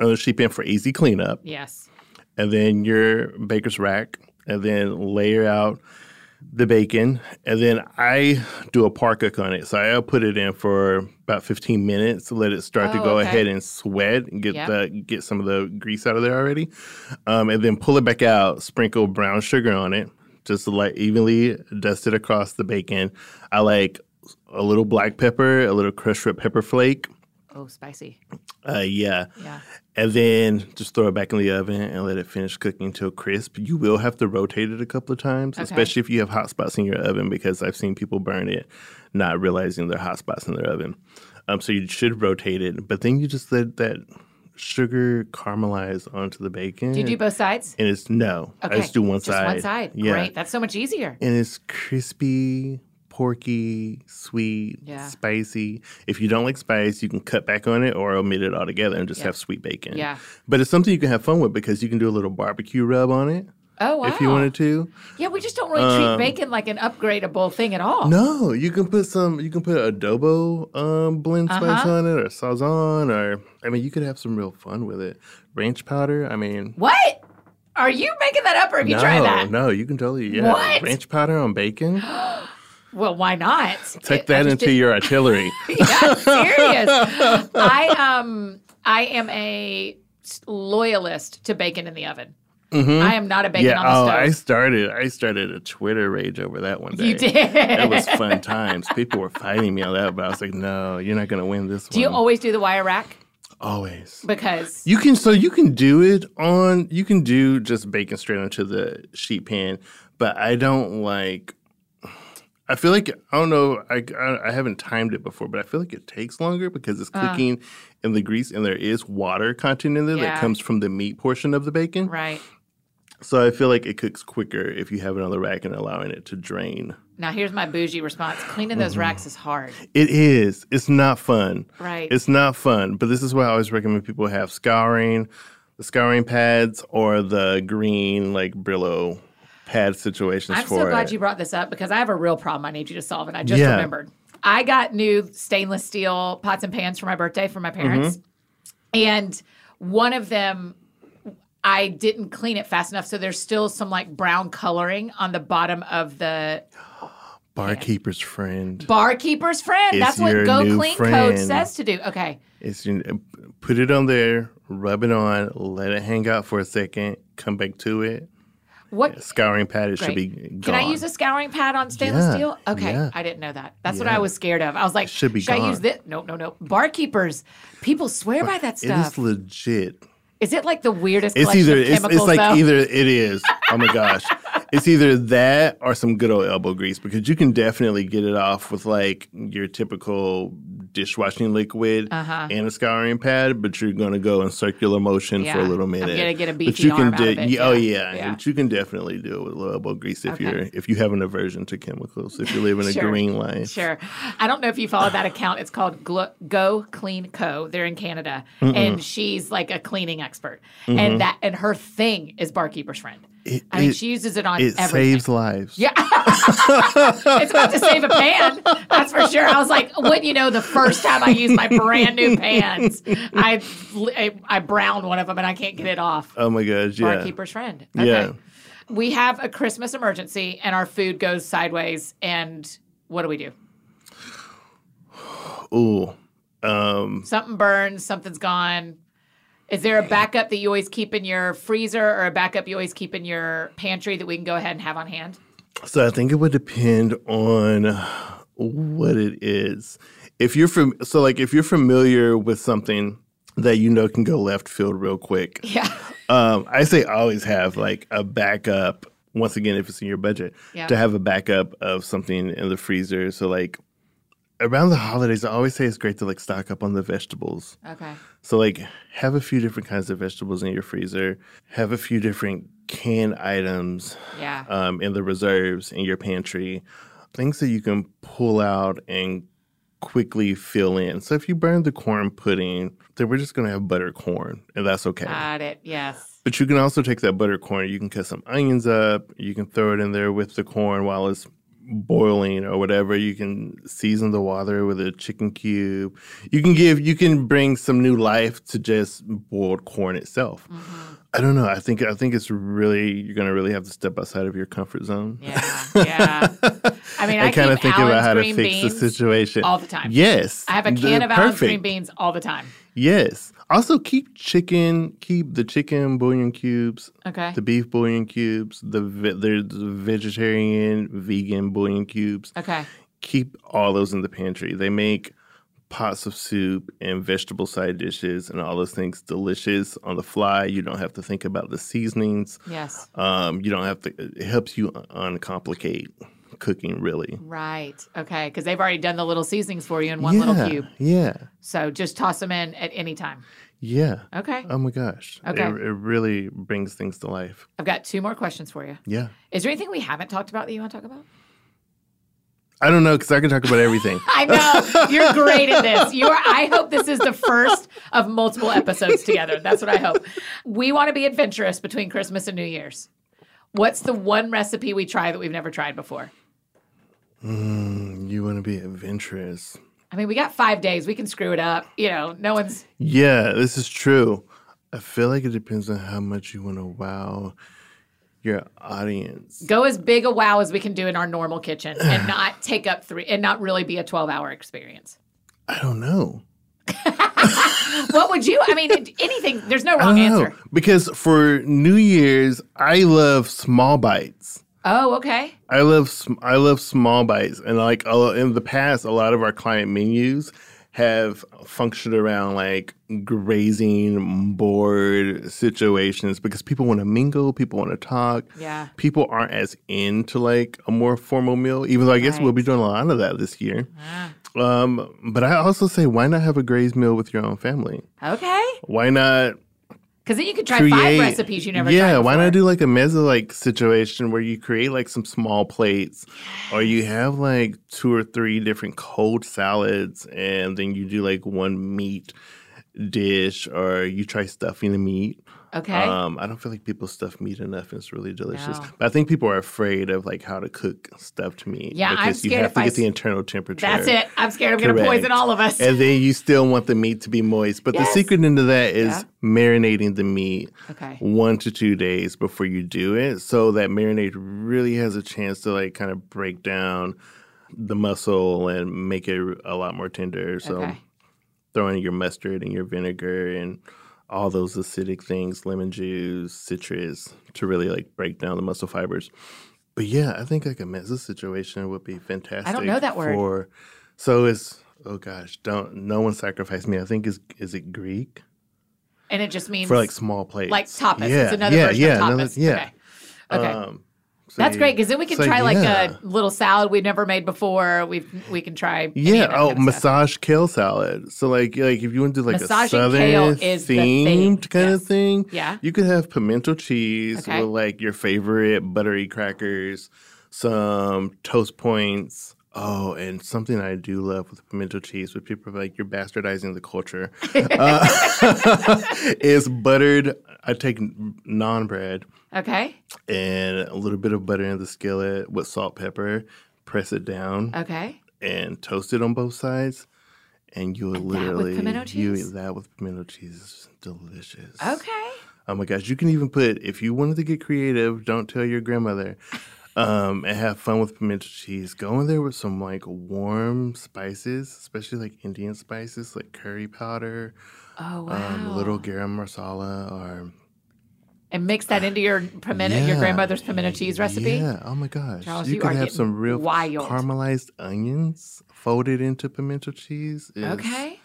on the sheet pan for easy cleanup, Yes. and then your baker's rack, and then layer out the bacon, and then I do a par cook on it. So I'll put it in for about 15 minutes to let it start to Oh, go okay. ahead and sweat and get Yep. the get some of the grease out of there already, um, and then pull it back out. Sprinkle brown sugar on it, just like evenly dusted across the bacon. I like a little black pepper, a little crushed red pepper flake. Oh, spicy. Uh, yeah. Yeah. And then just throw it back in the oven and let it finish cooking until crisp. You will have to rotate it a couple of times, Okay. especially if you have hot spots in your oven, because I've seen people burn it, not realizing there are hot spots in their oven. Um, so you should rotate it, but then you just let that sugar caramelized onto the bacon. Do you do both sides? and it's no, Okay. I just do one side. Just side. one side. Yeah, Great. That's so much easier. and it's crispy, porky, sweet, Yeah. spicy. If you don't like spice, you can cut back on it or omit it altogether and just Yeah. have sweet bacon. Yeah. But it's something you can have fun with because you can do a little barbecue rub on it Oh, wow. if you wanted to. Yeah, we just don't really treat bacon like an upgradable thing at all. No, you can put some. You can put adobo um, blend spice Uh-huh. on it, or sazon, or I mean, you could have some real fun with it. Ranch powder. I mean, What? Are you making that up or have you no, tried that? no, you can totally yeah. What? Ranch powder on bacon. Well, why not? Take It- that into your artillery. yeah, serious. I um I am a loyalist to bacon in the oven. Mm-hmm. I am not a bacon Yeah. on the Oh, stove. I started. I started a Twitter rage over that one day. you did. It was fun times. People were fighting me on that, but I was like, "No, you're not going to win this one. Do you always do the wire rack? always. Because You can so you can do it on you can do just bacon straight onto the sheet pan, but I don't like. I feel like I don't know. I, I I haven't timed it before, but I feel like it takes longer because it's uh. cooking in the grease, and there is water content in there Yeah. that comes from the meat portion of the bacon. right So I feel like it cooks quicker if you have it on the rack and allowing it to drain. now, here's my bougie response: cleaning those Mm-hmm. racks is hard. It is. It's not fun. Right. It's not fun. But this is why I always recommend people have scouring, the scouring pads, or the green like Brillo pad situations I'm so glad it. you brought this up because I have a real problem I need you to solve, and I just Yeah. remembered. I got new stainless steel pots and pans for my birthday from my parents, Mm-hmm. and one of them I didn't clean it fast enough, so there's still some like brown coloring on the bottom of the Barkeeper's friend. barkeeper's friend. That's what Go Clean friend. Code says to do. Okay. It's put it on there, rub it on, let it hang out for a second, come back to it. What Scouring pad, it should be gone. Can I use a scouring pad on stainless Yeah, steel? Okay, yeah. I didn't know that. That's what I was scared of. I was like, should be Should I use this? No, no, no. Barkeepers, people swear by that stuff. is legit. Is it like the weirdest It's either it's, it's like though? either it is. Oh my gosh. It's either that or some good old elbow grease because you can definitely get it off with like your typical dishwashing liquid Uh-huh. and a scouring pad, but you're gonna go in circular motion for a little I'm minute. gonna get a but beefy you can arm out do, of it, yeah, Oh yeah. yeah. Yeah. but you can definitely do it with a little elbow grease if Okay. you're if you have an aversion to chemicals. If you live in a Sure. green life, Sure. I don't know if you follow that account. It's called Glo- Go Clean Co. They're in Canada, and she's like a cleaning expert, and that and her thing is barkeeper's friend. It- I mean, it- she uses it on it everything. saves lives. Yeah. it's about to save a pan. That's for sure. I was like, wouldn't you know, the first time I used my brand new pans, I, I, I browned one of them and I can't get it off. Oh my gosh, yeah. Barkeeper's friend. Yeah. We have a Christmas emergency and our food goes sideways. And what do we do? Ooh. Um Something burns, something's gone. Is there a backup that you always keep in your freezer or a backup you always keep in your pantry that we can go ahead and have on hand? So I think it would depend on what it is. If you're from so like if you're familiar with something that you know can go left field real quick, Yeah. um, I say always have like a backup. Once again, if it's in your budget, Yeah. to have a backup of something in the freezer. So like around the holidays, I always say it's great to like stock up on the vegetables. Okay. So like have a few different kinds of vegetables in your freezer. Have a few different canned items Yeah. um, in the reserves in your pantry, things that you can pull out and quickly fill in. So if you burn the corn pudding, then we're just going to have butter corn, and that's okay. Got it. Yes. but you can also take that butter corn, you can cut some onions up, you can throw it in there with the corn while it's boiling or whatever. You can season the water with a chicken cube. You can give you can bring some new life to just boiled corn itself. Mm-hmm. I don't know. I think I think it's really you're gonna really have to step outside of your comfort zone. Yeah. Yeah. I mean, I kind of think about how to fix beans the situation all the time. Yes, I have a the- can of Allen's perfect. green beans all the time. Yes. Also, keep chicken. Keep the chicken bouillon cubes, Okay. the beef bouillon cubes, the ve- there's the vegetarian, vegan bouillon cubes. Okay. Keep all those in the pantry. They make pots of soup and vegetable side dishes and all those things delicious on the fly. You don't have to think about the seasonings. Yes. Um, you don't have to. It helps you uncomplicate cooking, really. Right. Okay. Because they've already done the little seasonings for you in one little cube. Yeah, So just toss them in at any time. yeah. Okay. Oh my gosh. Okay. It, it really brings things to life. I've got two more questions for you. Yeah. Is there anything we haven't talked about that you want to talk about? I don't know because I can talk about everything. I know you're great at this. You are. I hope this is the first of multiple episodes together. That's what I hope. We want to be adventurous between Christmas and New Year's. What's the one recipe we try that we've never tried before? Mm, you want to be adventurous. I mean, we got five days. We can screw it up. You know, no one's. Yeah, this is true. I feel like it depends on how much you want to wow your audience. Go as big a wow as we can do in our normal kitchen and not take up three and not really be a 12 hour experience. I don't know. what would you? I mean, anything. There's no wrong don't know. answer. Because for New Year's, I love small bites. Oh, okay. I love I love small bites, and like in the past, a lot of our client menus have functioned around like grazing board situations because people want to mingle, people want to talk. Yeah. People aren't as into like a more formal meal, even though I guess we'll be doing a lot of that this year. Ah, Um, but I also say, why not have a grazed meal with your own family? okay. Why not Because then you could try create five recipes you never tried. yeah why not do like a mezze like situation where you create like some small plates or you have like two or three different cold salads and then you do like one meat dish or you try stuffing the meat Okay. um i don't feel like people stuff meat enough and it's really delicious No. but i think people are afraid of like how to cook stuffed meat Yeah, I'm because you scared have if to I get the internal temperature That's it. I'm scared I'm going to poison all of us. and then you still want the meat to be moist but Yes. the secret into that is Yeah. marinating the meat okay. one to two days before you do it so that marinade really has a chance to like kind of break down the muscle and make it a lot more tender so Okay. throw in your mustard and your vinegar and all those acidic things lemon juice citrus to really like break down the muscle fibers but yeah i think like a mezze situation would be fantastic I don't know that word. for so it's oh gosh don't no one sacrifice me i think is is it greek And it just means for like small plates like tapas. yeah it's another yeah version yeah of tapas. another- yeah Okay. Okay. um, so That's great because then we can so try like yeah. a little salad we've never made before. We we can try. Yeah. Oh, kind of stuff. massage kale salad. So like, like if you want to do like Massaging a kale southern is the thing. themed kind Yes. of thing, Yeah. you could have pimento cheese Okay. with like your favorite buttery crackers, some toast points. Oh, and something I do love with pimento cheese, with people are like you're bastardizing the culture, uh, is buttered. I take naan bread Okay. and a little bit of butter in the skillet with salt, pepper. Press it down Okay. and toast it on both sides, and you And that with literally you eat that with pimento cheese. delicious. Okay. Oh my gosh, you can even put if you wanted to get creative. Don't tell your grandmother. Um, and have fun with pimento cheese. Go in there with some like warm spices, especially like Indian spices like curry powder, Oh wow. um, little garam masala, or and mix that into your pimento, your grandmother's pimento cheese recipe. Yeah. Oh my gosh. Charles, you, you could have some real wild. caramelized onions folded into pimento cheese. Is, Okay.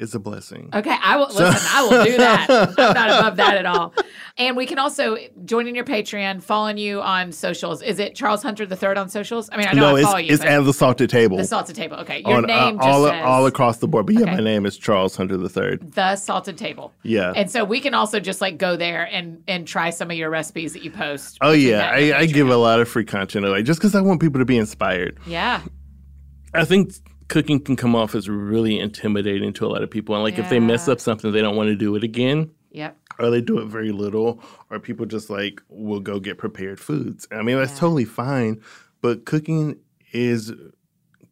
It's a blessing. Okay, I will listen. I will do that. I'm not above that at all. And we can also join in your Patreon, following you on socials. Is it Charles Hunter the Third on socials? I mean, I know no, I it's follow you. it's at the salted table. the salted table. Okay, your on, uh, name just all says all across the board. But yeah, Okay. my name is Charles Hunter the Third. the salted table. Yeah. And so we can also just like go there and and try some of your recipes that you post. oh yeah, that and the I, I give a lot of free content away just because I want people to be inspired. Yeah. I think cooking can come off as really intimidating to a lot of people, and like if they mess up something, they don't want to do it again. Yep. or they do it very little, or people just like will go get prepared foods. I mean, that's totally fine, but cooking is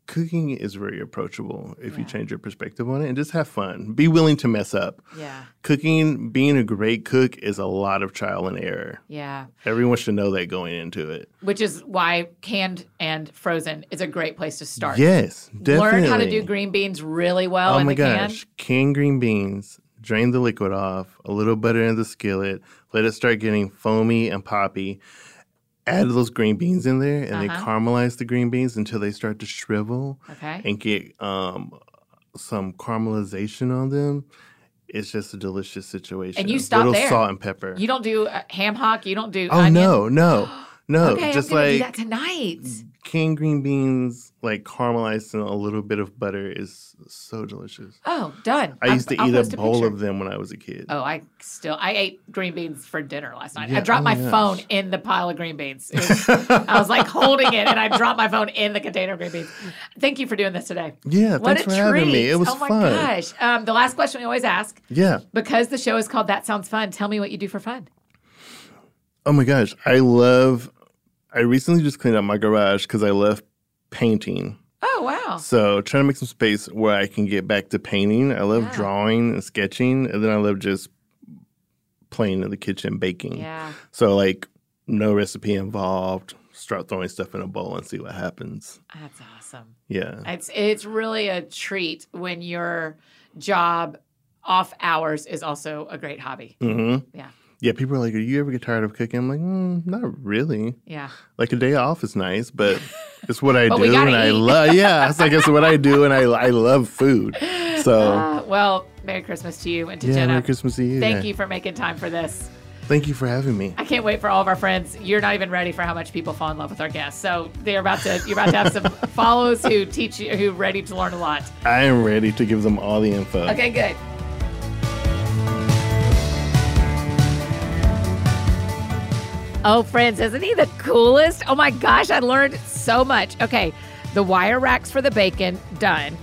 cooking is very approachable if you change your perspective on it and just have fun. Be willing to mess up. Yeah. Cooking, being a great cook is a lot of trial and error. Yeah. Everyone should know that going into it. Which is why canned and frozen is a great place to start. Yes, definitely. Learn how to do green beans really well Oh my the can. gosh. Canned green beans, drain the liquid off, a little butter in the skillet, let it start getting foamy and poppy. Add those green beans in there and Uh-huh. caramelize the green beans until they start to shrivel Okay. and get um, some caramelization on them. It's just a delicious situation. And you stop little there. salt and pepper. You don't do uh, ham hock. You don't do. oh onion? no, no, no! okay, just I'm gonna do like that tonight. Canned green beans, like caramelized in a little bit of butter, is so delicious. Oh, done. I used to I'll eat a bowl picture. of them when I was a kid. Oh, I still I ate green beans for dinner last night. I dropped oh my my phone in the pile of green beans. Was- I was like holding it, and I dropped my phone in the container of green beans. Thank you for doing this today. Yeah, What thanks a for treat! having me. It was oh my fun. gosh! Um, the last question we always ask, Yeah. because the show is called "That Sounds Fun." Tell me what you do for fun. Oh my gosh, I love. I recently just cleaned out my garage because I love painting. Oh wow! So trying to make some space where I can get back to painting. I love Yeah. drawing and sketching, and then I love just playing in the kitchen baking. Yeah. So like no recipe involved. Start throwing stuff in a bowl and see what happens. That's awesome. Yeah. It's it's really a treat when you're job, off hours is also a great hobby. hmm Yeah. Yeah, people are like, "Do you ever get tired of cooking?" I'm like, mm, "Not really. Yeah. Like a day off is nice, but it's what I do, and I love. Yeah, it's like it's what I do, and I I love food. So Uh, well, Merry Christmas to you and to yeah, Jenna. Merry Christmas to you. Thank Yeah. you for making time for this. Thank you for having me. I can't wait for all of our friends. You're not even ready for how much people fall in love with our guests. So they're about to you're about to have some follows who teach you who ready to learn a lot. I am ready to give them all the info. Okay, good. Oh, friends, isn't he the coolest? Oh my gosh, I learned so much. Okay, the wire racks for the bacon, done.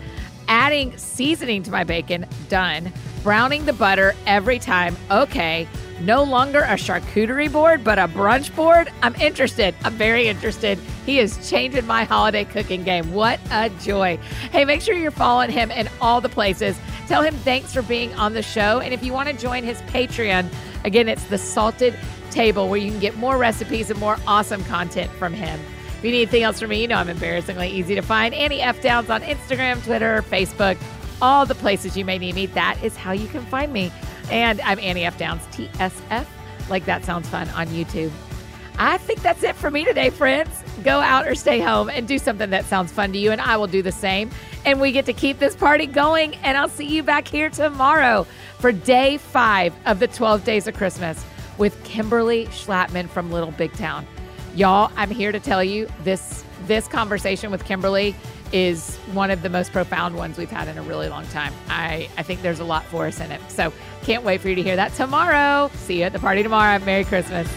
Adding seasoning to my bacon, done. Browning the butter every time, okay. No longer a charcuterie board, but a brunch board. I'm interested. I'm very interested. He is changing my holiday cooking game. What a joy. Hey, make sure you're following him in all the places. Tell him thanks for being on the show. And if you want to join his Patreon, again, it's the Salted Table where you can get more recipes and more awesome content from him. If you need anything else from me, you know I'm embarrassingly easy to find. Annie F. Downs on Instagram, Twitter, Facebook, all the places you may need me. That is how you can find me. And I'm Annie F. Downs, TSF, like that sounds fun on YouTube. I think that's it for me today, friends. Go out or stay home and do something that sounds fun to you, and I will do the same. And we get to keep this party going, and I'll see you back here tomorrow for day five of the 12 Days of Christmas with Kimberly Schlapman from Little Big Town. Y'all, I'm here to tell you this this conversation with Kimberly is one of the most profound ones we've had in a really long time. I, I think there's a lot for us in it. So can't wait for you to hear that tomorrow. See you at the party tomorrow. Merry Christmas.